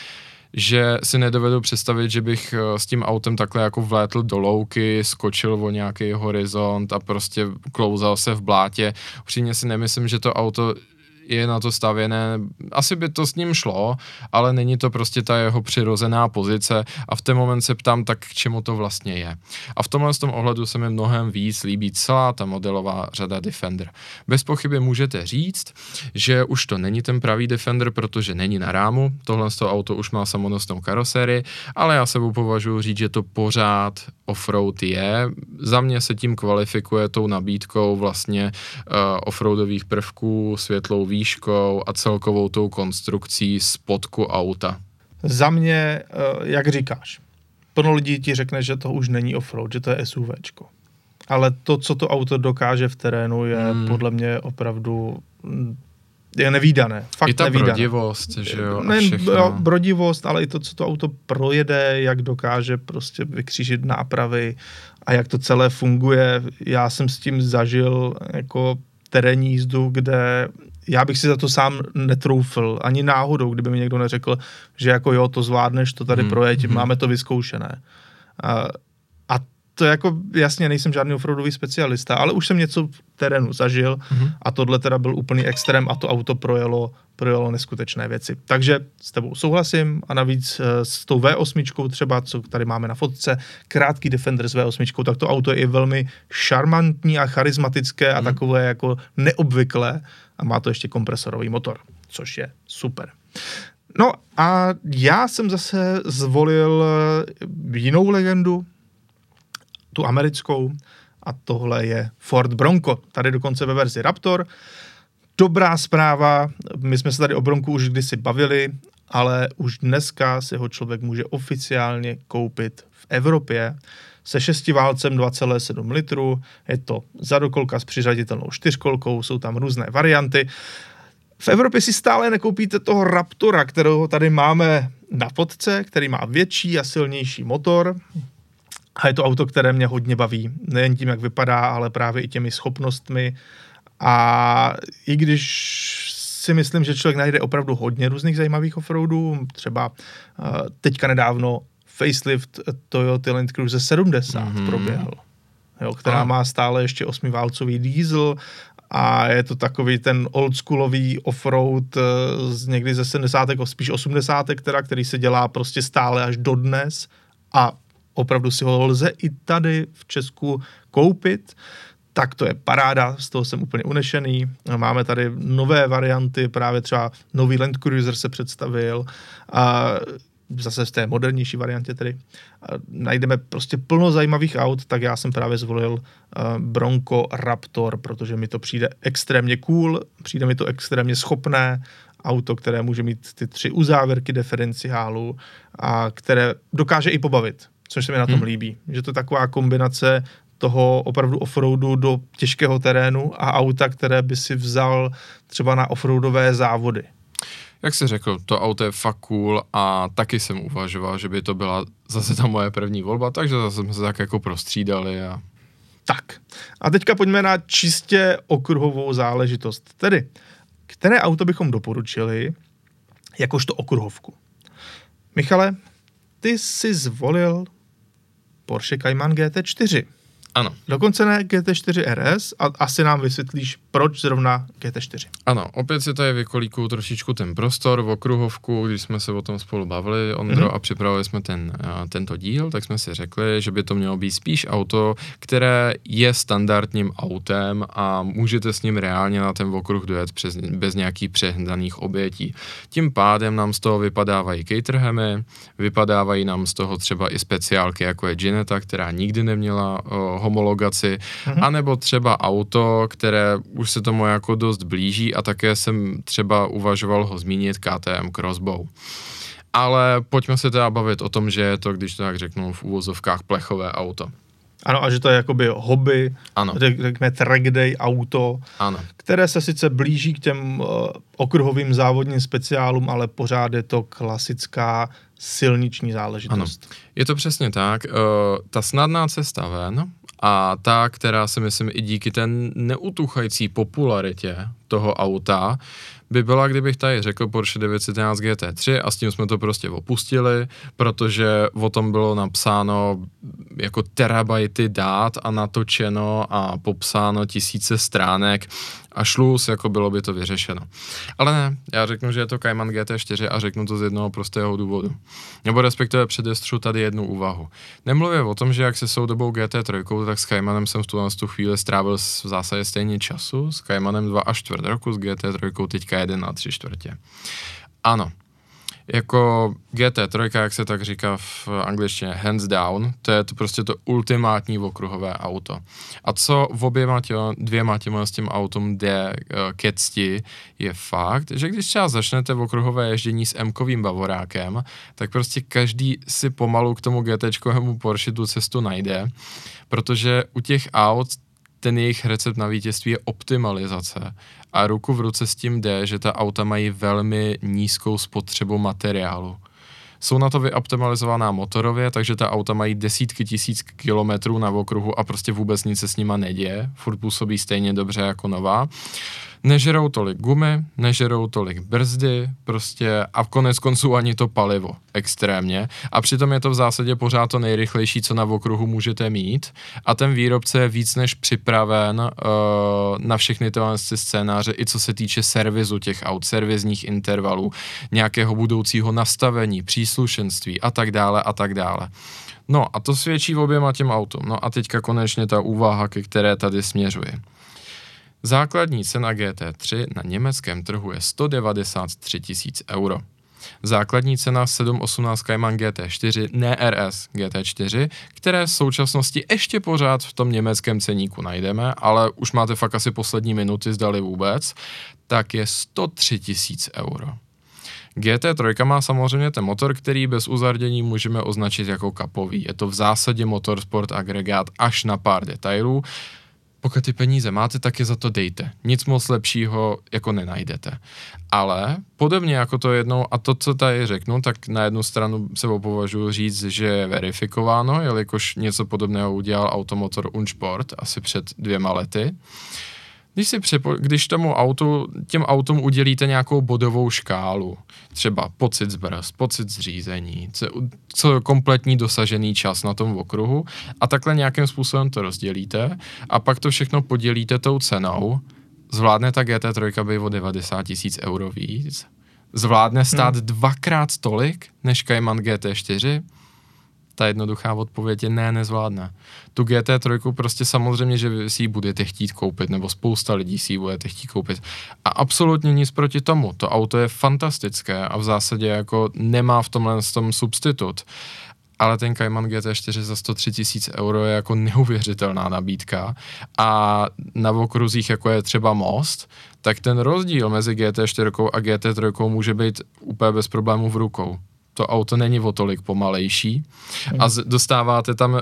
že si nedovedu představit, že bych eh, s tím autem takhle jako vlétl do louky, skočil o nějaký horizont a prostě klouzal se v blátě. Upřímně si nemyslím, že to auto je na to stavěné, asi by to s ním šlo, ale není to prostě ta jeho přirozená pozice a v ten moment se ptám, tak k čemu to vlastně je. A v tomhle tom ohledu se mi mnohem víc líbí celá ta modelová řada Defender. Bez pochyby můžete říct, že už to není ten pravý Defender, protože není na rámu, tohle toho auto už má samonosnou karosérii, ale já se považuji říct, že to pořád offroad je. Za mě se tím kvalifikuje tou nabídkou vlastně uh, offroadových prvků, světlou výškou a celkovou tou konstrukcí spodku auta. Za mě, eh, jak říkáš, plno lidí ti řekne, že to už není offroad, že to je SUVčko. Ale to, co to auto dokáže v terénu, je hmm. podle mě opravdu je nevýdané. Fakt I ta nevýdané. brodivost, že jo, jo, brodivost, ale i to, co to auto projede, jak dokáže prostě vykřížit nápravy a jak to celé funguje. Já jsem s tím zažil jako terénní jízdu, kde já bych si za to sám netroufl, ani náhodou, kdyby mi někdo neřekl, že jako jo, to zvládneš, to tady Hmm, projeď, hmm. máme to vyzkoušené. A, a to jako, jasně, nejsem žádný offroadový specialista, ale už jsem něco v terénu zažil Mhm. a tohle teda byl úplný extrém a to auto projelo, projelo neskutečné věci. Takže s tebou souhlasím a navíc eh, s tou V8 třeba, co tady máme na fotce, krátký Defender s V8, tak to auto je i velmi šarmantní a charismatické a Mhm. takové jako neobvyklé a má to ještě kompresorový motor, což je super. No a já jsem zase zvolil jinou legendu, tu americkou, a tohle je Ford Bronco. Tady dokonce ve verzi Raptor. Dobrá zpráva, my jsme se tady o Bronku už kdysi bavili, ale už dneska si ho člověk může oficiálně koupit v Evropě se šestiválcem 2,7 litru. Je to zadokolka s přiřaditelnou čtyřkolkou, jsou tam různé varianty. V Evropě si stále nekoupíte toho Raptora, kterého tady máme na fotce, který má větší a silnější motor. A je to auto, které mě hodně baví. Nejen tím, jak vypadá, ale právě i těmi schopnostmi. A i když si myslím, že člověk najde opravdu hodně různých zajímavých offroadů, třeba uh, teďka nedávno facelift Toyota Land Cruiser 70 Mhm. mm-hmm. proběhl, jo, která Ano. má stále ještě osmiválcový diesel a je to takový ten oldschoolový offroad eh, z někdy ze 70. spíš 80. teda, který se dělá prostě stále až dodnes a opravdu si ho lze i tady v Česku koupit, tak to je paráda, z toho jsem úplně unešený. Máme tady nové varianty, právě třeba nový Land Cruiser se představil a zase v té modernější variantě tedy. Najdeme prostě plno zajímavých aut, tak já jsem právě zvolil uh, Bronco Raptor, protože mi to přijde extrémně cool, přijde mi to extrémně schopné, auto, které může mít ty tři uzávěrky diferenciálu a které dokáže i pobavit, což se mi na tom hmm. líbí. Že to je taková kombinace toho opravdu offroadu do těžkého terénu a auta, které by si vzal třeba na offroadové závody. Jak jsi řekl, to auto je fakt cool a taky jsem uvažoval, že by to byla zase ta moje první volba, takže zase jsme se tak jako prostřídali a Tak. A teďka pojďme na čistě okruhovou záležitost. Tedy, které auto bychom doporučili jakožto okruhovku? Michale, ty jsi zvolil Porsche Cayman GT4. Ano. Dokonce ne GT4 RS a asi nám vysvětlíš, proč zrovna GT4. Ano, opět si tady vykolíkuju trošičku ten prostor v okruhovku, když jsme se o tom spolu bavili, Ondro, Mhm. mm-hmm. a připravili jsme ten, tento díl, tak jsme si řekli, že by to mělo být spíš auto, které je standardním autem a můžete s ním reálně na ten okruh dojet přes, bez nějakých přehnaných obětí. Tím pádem nám z toho vypadávají caterhamy, vypadávají nám z toho třeba i speciálky, jako je Ginetta, která nikdy neměla o, homologaci, Mhm. anebo třeba auto, které už se tomu jako dost blíží a také jsem třeba uvažoval ho zmínit KTM Crossbow. Ale pojďme se teda bavit o tom, že je to, když to tak řeknu, v úvozovkách plechové auto. Ano, a že to je jakoby hobby, Ano, řek- řekněme track day auto, ano. které se sice blíží k těm uh, okruhovým závodním speciálům, ale pořád je to klasická silniční záležitost. Je to přesně tak. Uh, ta snadná cesta ven a ta, která si myslím i díky té neutuchající popularitě toho auta, by byla, kdybych tady řekl Porsche 911 GT3 a s tím jsme to prostě opustili, protože o tom bylo napsáno jako terabajty dát a natočeno a popsáno tisíce stránek a šluz, jako bylo by to vyřešeno. Ale ne, já řeknu, že je to Cayman GT4 a řeknu to z jednoho prostého důvodu. Nebo respektive předestřu tady jednu úvahu. Nemluvě o tom, že jak se sou dobou GT3, tak s Caymanem jsem v tuhle tu chvíli strávil v zásadě stejně času, s Caymanem 2 až čtvrt roku, s GT3 teďka 1 a 3 čtvrtě. Ano, jako GT3, jak se tak říká v angličtině, hands down, to je to prostě to ultimátní okruhové auto. A co v oběma tě, dvěma těma s tím autům jde uh, ke cti, je fakt, že když třeba začnete v okruhové ježdění s M-kovým bavorákem, tak prostě každý si pomalu k tomu GT Porsche tu cestu najde, protože u těch aut ten jejich recept na vítězství je optimalizace A ruku v ruce s tím jde, že ta auta mají velmi nízkou spotřebu materiálu. Jsou na to vyoptimalizovaná motorově, takže ta auta mají desítky tisíc kilometrů na okruhu a prostě vůbec nic se s nima neděje. Furt působí stejně dobře jako nová nežerou tolik gumy, nežerou tolik brzdy, prostě a v konec konců ani to palivo extrémně. A přitom je to v zásadě pořád to nejrychlejší, co na okruhu můžete mít. A ten výrobce je víc než připraven uh, na všechny tyhle scénáře, i co se týče servisu těch aut, servisních intervalů, nějakého budoucího nastavení, příslušenství a tak dále a tak dále. No a to svědčí oběma těm autům. No a teďka konečně ta úvaha, ke které tady směřuje. Základní cena GT3 na německém trhu je 193 tisíc euro. Základní cena 718 Cayman GT4, ne RS GT4, které v současnosti ještě pořád v tom německém ceníku najdeme, ale už máte fakt asi poslední minuty, zdali vůbec, tak je 103 tisíc euro. GT3 má samozřejmě ten motor, který bez uzardění můžeme označit jako kapový. Je to v zásadě motorsport agregát až na pár detailů, pokud ty peníze máte, tak je za to dejte. Nic moc lepšího jako nenajdete. Ale podobně jako to jednou, a to, co tady řeknu, tak na jednu stranu se považuji říct, že je verifikováno, jelikož něco podobného udělal Automotor Unsport asi před dvěma lety. Když, si přepo, když tomu autu, těm autům udělíte nějakou bodovou škálu, třeba pocit z brzd, pocit z řízení, co, co kompletní dosažený čas na tom okruhu a takhle nějakým způsobem to rozdělíte a pak to všechno podělíte tou cenou, zvládne ta GT3 být o 90 tisíc euro víc, zvládne stát hmm. dvakrát tolik než Cayman GT4, ta jednoduchá odpověď je ne, nezvládne. Tu GT3 prostě samozřejmě, že si ji budete chtít koupit, nebo spousta lidí si ji budete chtít koupit. A absolutně nic proti tomu. To auto je fantastické a v zásadě jako nemá v tomhle tom substitut. Ale ten Cayman GT4 za 103 tisíc euro je jako neuvěřitelná nabídka a na okruzích, jako je třeba most, tak ten rozdíl mezi GT4 a GT3 může být úplně bez problémů v rukou to auto není o tolik pomalejší. A z, dostáváte tam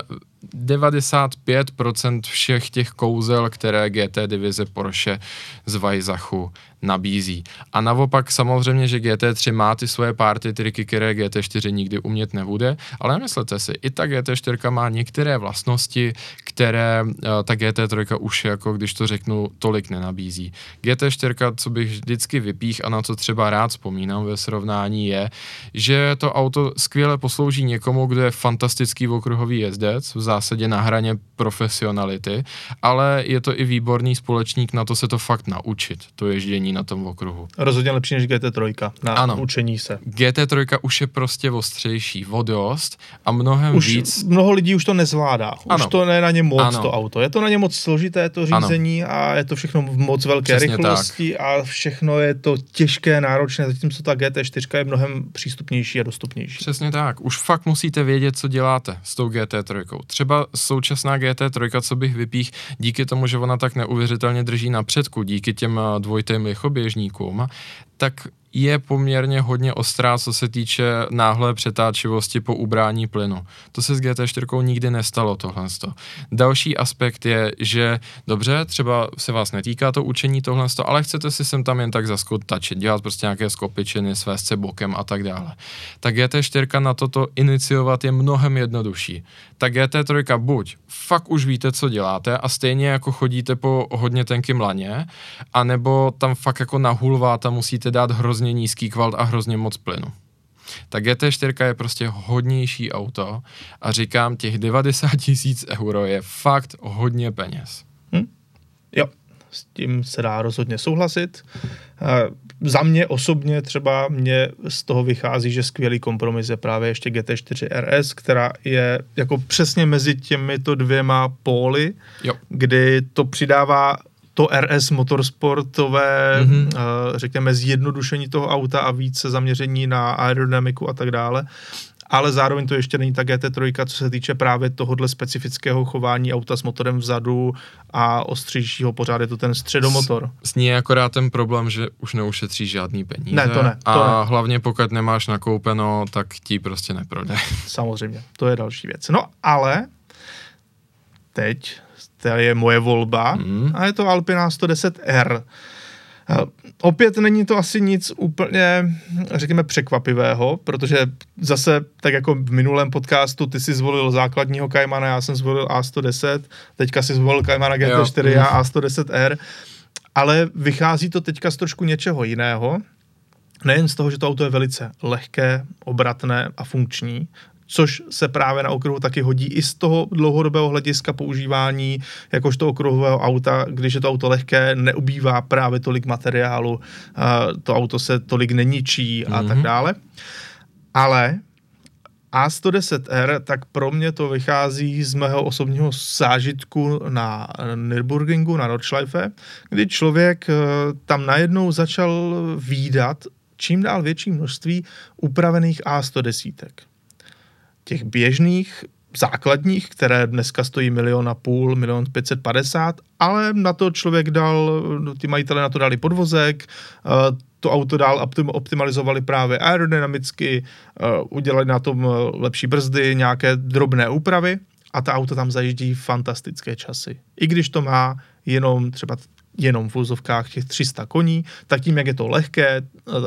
95% všech těch kouzel, které GT divize Porsche z Vajzachu nabízí. A naopak samozřejmě, že GT3 má ty svoje party triky, které GT4 nikdy umět nebude, ale myslete si, i ta GT4 má některé vlastnosti, které uh, ta GT3 už, jako když to řeknu, tolik nenabízí. GT4, co bych vždycky vypích a na co třeba rád vzpomínám ve srovnání je, že to auto skvěle poslouží někomu, kdo je fantastický okruhový jezdec, v zásadě na hraně profesionality, ale je to i výborný společník na to se to fakt naučit, to ježdění na tom okruhu. Rozhodně lepší než GT3 na ano. učení se. GT3 už je prostě ostřejší, vodost a mnohem už víc. Mnoho lidí už to nezvládá. Už ano. to ne na ně moc ano. to auto. Je to na ně moc složité to řízení ano. a je to všechno v moc velké Přesně rychlosti tak. a všechno je to těžké, náročné, zatímco ta GT4 je mnohem přístupnější a dostupnější. Přesně tak. Už fakt musíte vědět, co děláte s tou GT3. Třeba současná GT3, co bych vypích, díky tomu, že ona tak neuvěřitelně drží na předku, díky těm eh, dvojitým lichoběžníkům, tak je poměrně hodně ostrá, co se týče náhlé přetáčivosti po ubrání plynu. To se s GT4 nikdy nestalo tohle. Další aspekt je, že dobře, třeba se vás netýká to učení tohle, ale chcete si sem tam jen tak tačit, dělat prostě nějaké skopičiny, svést se bokem a tak dále. Tak GT4 na toto iniciovat je mnohem jednodušší. Tak GT3 buď fakt už víte, co děláte a stejně jako chodíte po hodně tenkým laně, anebo tam fakt jako na hulváta musíte dát hrozně nízký kvalt a hrozně moc plynu. Tak GT4 je prostě hodnější auto a říkám, těch 90 tisíc euro je fakt hodně peněz. Hm? Jo, s tím se dá rozhodně souhlasit. Uh, za mě osobně třeba mě z toho vychází, že skvělý kompromis je právě ještě GT4 RS, která je jako přesně mezi těmito dvěma póly, jo. kdy to přidává to RS motorsportové, mm-hmm. řekněme, zjednodušení toho auta a více zaměření na aerodynamiku a tak dále. Ale zároveň to ještě není ta GT3, co se týče právě tohohle specifického chování auta s motorem vzadu a ostřejšího pořád je to ten středomotor. S, s ní je akorát ten problém, že už neušetří žádný peníze. Ne, to ne. To a ne. hlavně pokud nemáš nakoupeno, tak ti prostě neprodej. Samozřejmě, to je další věc. No ale teď to je moje volba mm. a je to Alpina 110R. Opět není to asi nic úplně, řekněme, překvapivého, protože zase, tak jako v minulém podcastu, ty si zvolil základního Caimana, já jsem zvolil A110, teďka si zvolil Caimana GT4 jo. a A110R, ale vychází to teďka z trošku něčeho jiného, nejen z toho, že to auto je velice lehké, obratné a funkční, což se právě na okruhu taky hodí i z toho dlouhodobého hlediska používání jakožto okruhového auta, když je to auto lehké, neubývá právě tolik materiálu, to auto se tolik neničí a mm-hmm. tak dále. Ale a110R, tak pro mě to vychází z mého osobního zážitku na Nürburgringu, na Nordschleife, kdy člověk e, tam najednou začal výdat čím dál větší množství upravených A110 těch běžných, základních, které dneska stojí milion a půl, milion 550, ale na to člověk dal, ty majitele na to dali podvozek, eh, to auto dál optimalizovali právě aerodynamicky, eh, udělali na tom eh, lepší brzdy, nějaké drobné úpravy a ta auto tam zajíždí fantastické časy. I když to má jenom třeba jenom v úzovkách těch 300 koní, tak tím, jak je to lehké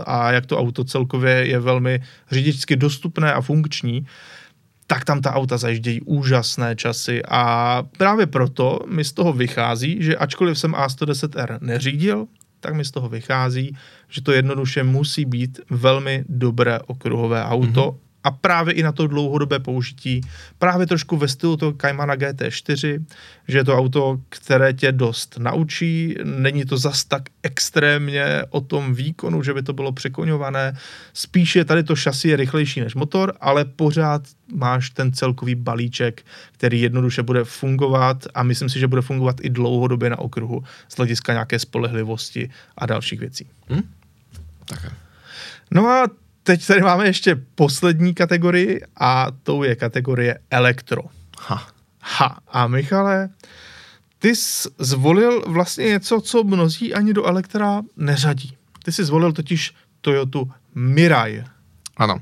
a jak to auto celkově je velmi řidičsky dostupné a funkční, tak tam ta auta zajíždějí úžasné časy a právě proto mi z toho vychází, že ačkoliv jsem A110R neřídil, tak mi z toho vychází, že to jednoduše musí být velmi dobré okruhové auto mm-hmm a právě i na to dlouhodobé použití, právě trošku ve stylu toho Caimana GT4, že je to auto, které tě dost naučí, není to zas tak extrémně o tom výkonu, že by to bylo překoňované, spíše tady to šasi je rychlejší než motor, ale pořád máš ten celkový balíček, který jednoduše bude fungovat a myslím si, že bude fungovat i dlouhodobě na okruhu z hlediska nějaké spolehlivosti a dalších věcí. Hmm? Tak. No a teď tady máme ještě poslední kategorii a tou je kategorie elektro. Ha. Ha. A Michale, ty jsi zvolil vlastně něco, co mnozí ani do elektra neřadí. Ty jsi zvolil totiž Toyota Mirai. Ano.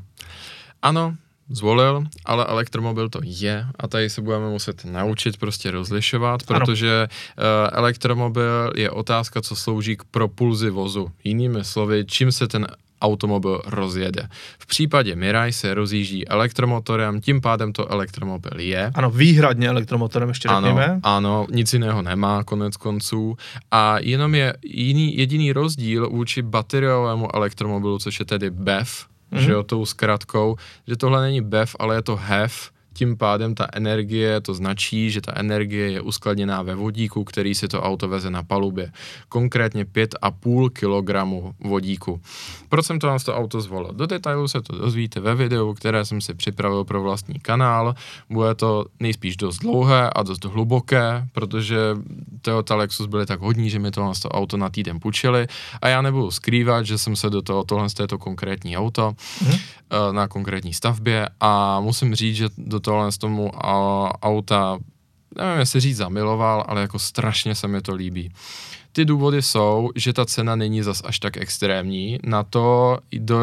Ano, zvolil, ale elektromobil to je a tady se budeme muset naučit prostě rozlišovat, protože uh, elektromobil je otázka, co slouží k propulzi vozu. Jinými slovy, čím se ten automobil rozjede. V případě Mirai se rozjíždí elektromotorem, tím pádem to elektromobil je. Ano, výhradně elektromotorem ještě řekněme. Ano, ano, nic jiného nemá konec konců a jenom je jiný, jediný rozdíl vůči bateriovému elektromobilu, což je tedy BEV, mm-hmm. že jo, tou zkratkou, že tohle není BEV, ale je to HEV, tím pádem ta energie, to značí, že ta energie je uskladněná ve vodíku, který si to auto veze na palubě. Konkrétně 5,5 kg vodíku. Proč jsem to na to auto zvolil? Do detailu se to dozvíte ve videu, které jsem si připravil pro vlastní kanál. Bude to nejspíš dost dlouhé a dost hluboké, protože Toyota Lexus byly tak hodní, že mi to na to auto na týden půjčili a já nebudu skrývat, že jsem se do toho, tohle z této konkrétní auto mm-hmm. na konkrétní stavbě a musím říct, že do tohle z tomu auta, nevím jestli říct zamiloval, ale jako strašně se mi to líbí. Ty důvody jsou, že ta cena není zas až tak extrémní na to, do,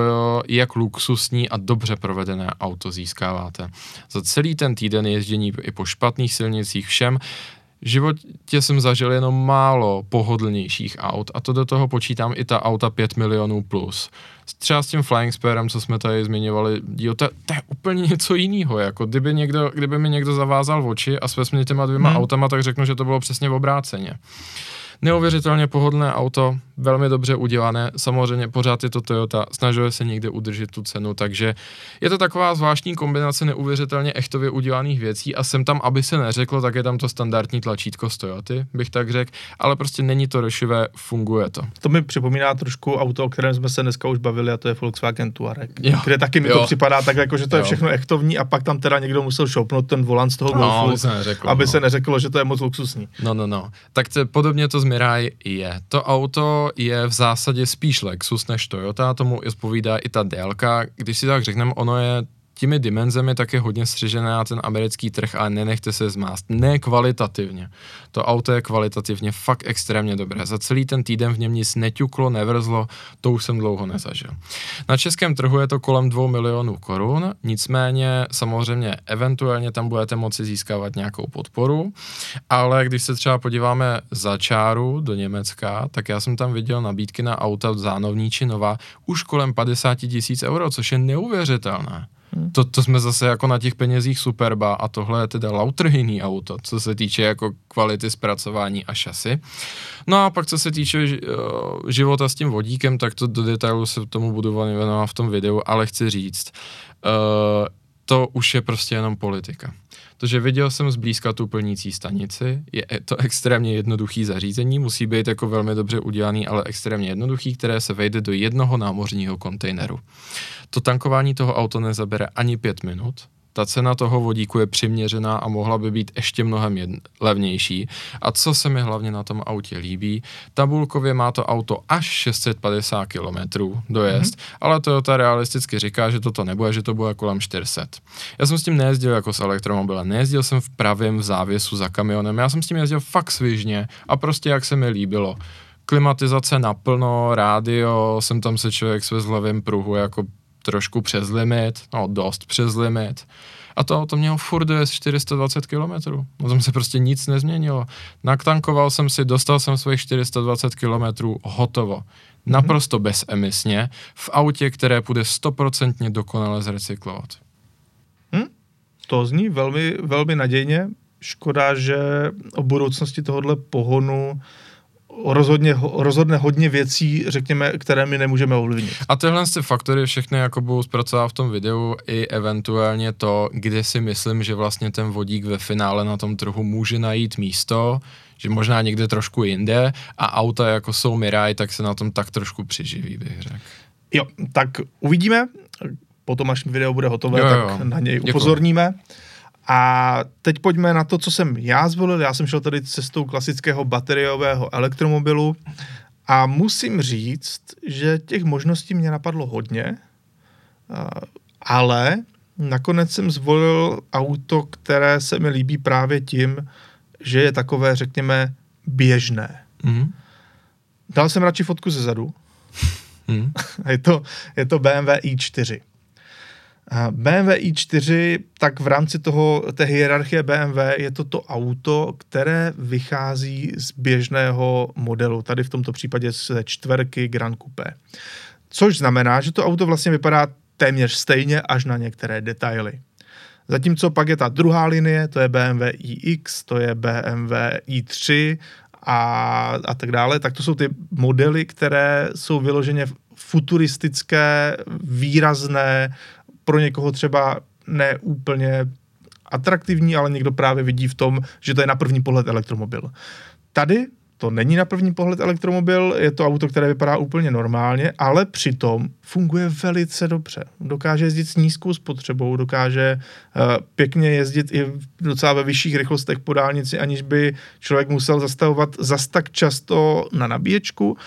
jak luxusní a dobře provedené auto získáváte. Za celý ten týden jezdění i po špatných silnicích všem životě jsem zažil jenom málo pohodlnějších aut a to do toho počítám i ta auta 5 milionů plus. Třeba s tím Flying Sparem, co jsme tady zmiňovali, jo, to, to je úplně něco jiného, jako kdyby, někdo, kdyby mi někdo zavázal oči a svést mě těma dvěma hmm. autama, tak řeknu, že to bylo přesně v obráceně. Neuvěřitelně pohodlné auto, velmi dobře udělané, samozřejmě pořád je to Toyota, snažuje se někde udržet tu cenu, takže je to taková zvláštní kombinace neuvěřitelně echtově udělaných věcí a jsem tam, aby se neřeklo, tak je tam to standardní tlačítko z Toyoty, bych tak řekl, ale prostě není to rošivé, funguje to. To mi připomíná trošku auto, o kterém jsme se dneska už bavili a to je Volkswagen Touareg, jo, kde taky mi jo. to připadá tak, jako, že to jo. je všechno echtovní a pak tam teda někdo musel šoupnout ten volant z toho no, Golfu, aby, se neřeklo, aby no. se neřeklo, že to je moc luxusní. No, no, no. Tak to, podobně to z Mirai je. To auto je v zásadě spíš Lexus než Toyota, tomu odpovídá i ta délka. Když si tak řekneme, ono je těmi dimenzemi tak je hodně střežené na ten americký trh, ale nenechte se zmást. Ne kvalitativně. To auto je kvalitativně fakt extrémně dobré. Za celý ten týden v něm nic neťuklo, nevrzlo, to už jsem dlouho nezažil. Na českém trhu je to kolem 2 milionů korun, nicméně samozřejmě eventuálně tam budete moci získávat nějakou podporu, ale když se třeba podíváme za čáru do Německa, tak já jsem tam viděl nabídky na auta zánovní či nová už kolem 50 tisíc euro, což je neuvěřitelné. To, to jsme zase jako na těch penězích Superba a tohle je teda lautrhejný auto, co se týče jako kvality zpracování a šasy. No a pak co se týče uh, života s tím vodíkem, tak to do detailu se tomu budu věnovat v tom videu, ale chci říct, uh, to už je prostě jenom politika. Protože viděl jsem zblízka tu plnící stanici, je to extrémně jednoduchý zařízení, musí být jako velmi dobře udělaný, ale extrémně jednoduchý, které se vejde do jednoho námořního kontejneru. To tankování toho auto nezabere ani pět minut, ta cena toho vodíku je přiměřená a mohla by být ještě mnohem jedn- levnější. A co se mi hlavně na tom autě líbí, tabulkově má to auto až 650 km dojezd, mm-hmm. ale Toyota realisticky říká, že toto nebude, že to bude kolem 400. Já jsem s tím nejezdil jako s elektromobilem, nejezdil jsem v pravém v závěsu za kamionem, já jsem s tím jezdil fakt svižně a prostě jak se mi líbilo klimatizace naplno, rádio, jsem tam se člověk svezl v levém pruhu jako trošku přes limit, no dost přes limit. A to auto mělo furt dojezd 420 km. No tam se prostě nic nezměnilo. Naktankoval jsem si, dostal jsem svých 420 km, hotovo. Naprosto mm-hmm. bezemisně, v autě, které půjde stoprocentně dokonale zrecyklovat. Hm? To zní velmi, velmi nadějně. Škoda, že o budoucnosti tohohle pohonu rozhodně, rozhodne hodně věcí, řekněme, které my nemůžeme ovlivnit. A tyhle ty faktory všechny jako budou zpracovat v tom videu i eventuálně to, kde si myslím, že vlastně ten vodík ve finále na tom trhu může najít místo, že možná někde trošku jinde a auta jako jsou Mirai, tak se na tom tak trošku přiživí, bych řekl. Jo, tak uvidíme, potom až video bude hotové, jo, jo. tak na něj upozorníme. Děkuji. A teď pojďme na to, co jsem já zvolil. Já jsem šel tady cestou klasického bateriového elektromobilu a musím říct, že těch možností mě napadlo hodně, ale nakonec jsem zvolil auto, které se mi líbí právě tím, že je takové, řekněme, běžné. Mm. Dal jsem radši fotku ze zadu. Mm. je, to, je to BMW i4. BMW i4, tak v rámci toho, té hierarchie BMW je to to auto, které vychází z běžného modelu, tady v tomto případě ze čtverky Grand Coupé. Což znamená, že to auto vlastně vypadá téměř stejně až na některé detaily. Zatímco pak je ta druhá linie, to je BMW iX, to je BMW i3 a, a tak dále, tak to jsou ty modely, které jsou vyloženě futuristické, výrazné, pro někoho třeba neúplně atraktivní, ale někdo právě vidí v tom, že to je na první pohled elektromobil. Tady to není na první pohled elektromobil, je to auto, které vypadá úplně normálně, ale přitom funguje velice dobře. Dokáže jezdit s nízkou spotřebou, dokáže uh, pěkně jezdit i docela ve vyšších rychlostech po dálnici, aniž by člověk musel zastavovat zas tak často na nabíječku.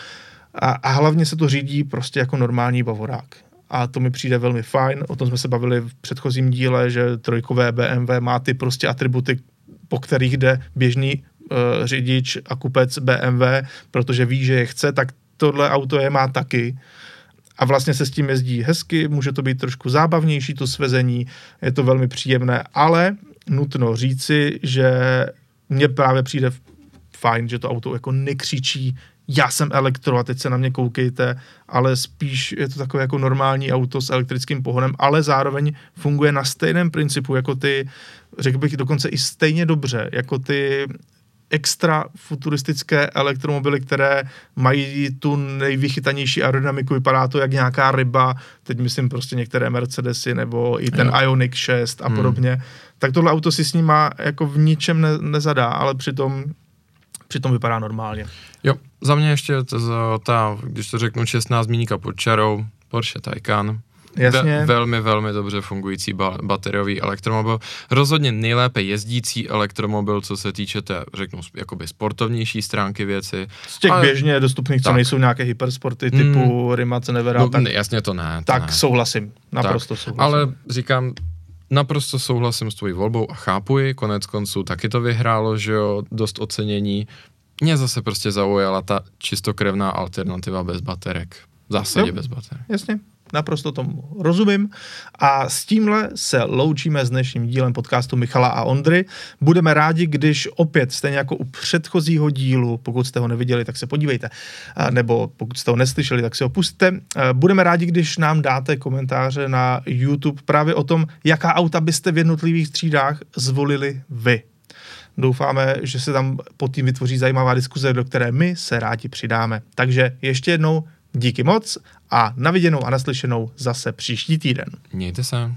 A, a hlavně se to řídí prostě jako normální bavorák a to mi přijde velmi fajn. O tom jsme se bavili v předchozím díle, že trojkové BMW má ty prostě atributy, po kterých jde běžný uh, řidič a kupec BMW, protože ví, že je chce, tak tohle auto je má taky. A vlastně se s tím jezdí hezky, může to být trošku zábavnější to svezení, je to velmi příjemné, ale nutno říci, že mně právě přijde fajn, že to auto jako nekřičí já jsem elektro a teď se na mě koukejte, ale spíš je to takové jako normální auto s elektrickým pohonem, ale zároveň funguje na stejném principu jako ty, řekl bych dokonce i stejně dobře, jako ty extra futuristické elektromobily, které mají tu nejvychytanější aerodynamiku, vypadá to jak nějaká ryba, teď myslím prostě některé Mercedesy nebo i ten jo. Ioniq 6 a hmm. podobně, tak tohle auto si s ním má jako v ničem ne, nezadá, ale přitom přitom vypadá normálně. Jo, za mě ještě to, ta, když to řeknu 16 míníka pod čarou, Porsche Taycan, Jasně. Ve, velmi, velmi dobře fungující ba- bateriový elektromobil. Rozhodně nejlépe jezdící elektromobil, co se týče té, řeknu, jakoby sportovnější stránky věci. Z těch Ale, běžně dostupných, co tak. nejsou nějaké hypersporty typu mm, Rimac Nevera. No, tak, jasně to ne. To tak ne. souhlasím, naprosto tak. souhlasím. Ale říkám, naprosto souhlasím s tvojí volbou a chápu ji, konec konců taky to vyhrálo, že jo, dost ocenění. Mě zase prostě zaujala ta čistokrevná alternativa bez baterek. V zásadě jo, bez baterek. Jasně, naprosto tomu rozumím. A s tímhle se loučíme s dnešním dílem podcastu Michala a Ondry. Budeme rádi, když opět, stejně jako u předchozího dílu, pokud jste ho neviděli, tak se podívejte, nebo pokud jste ho neslyšeli, tak si ho pustte. Budeme rádi, když nám dáte komentáře na YouTube právě o tom, jaká auta byste v jednotlivých třídách zvolili vy. Doufáme, že se tam pod tím vytvoří zajímavá diskuze, do které my se rádi přidáme. Takže ještě jednou díky moc a na viděnou a naslyšenou zase příští týden. Mějte se.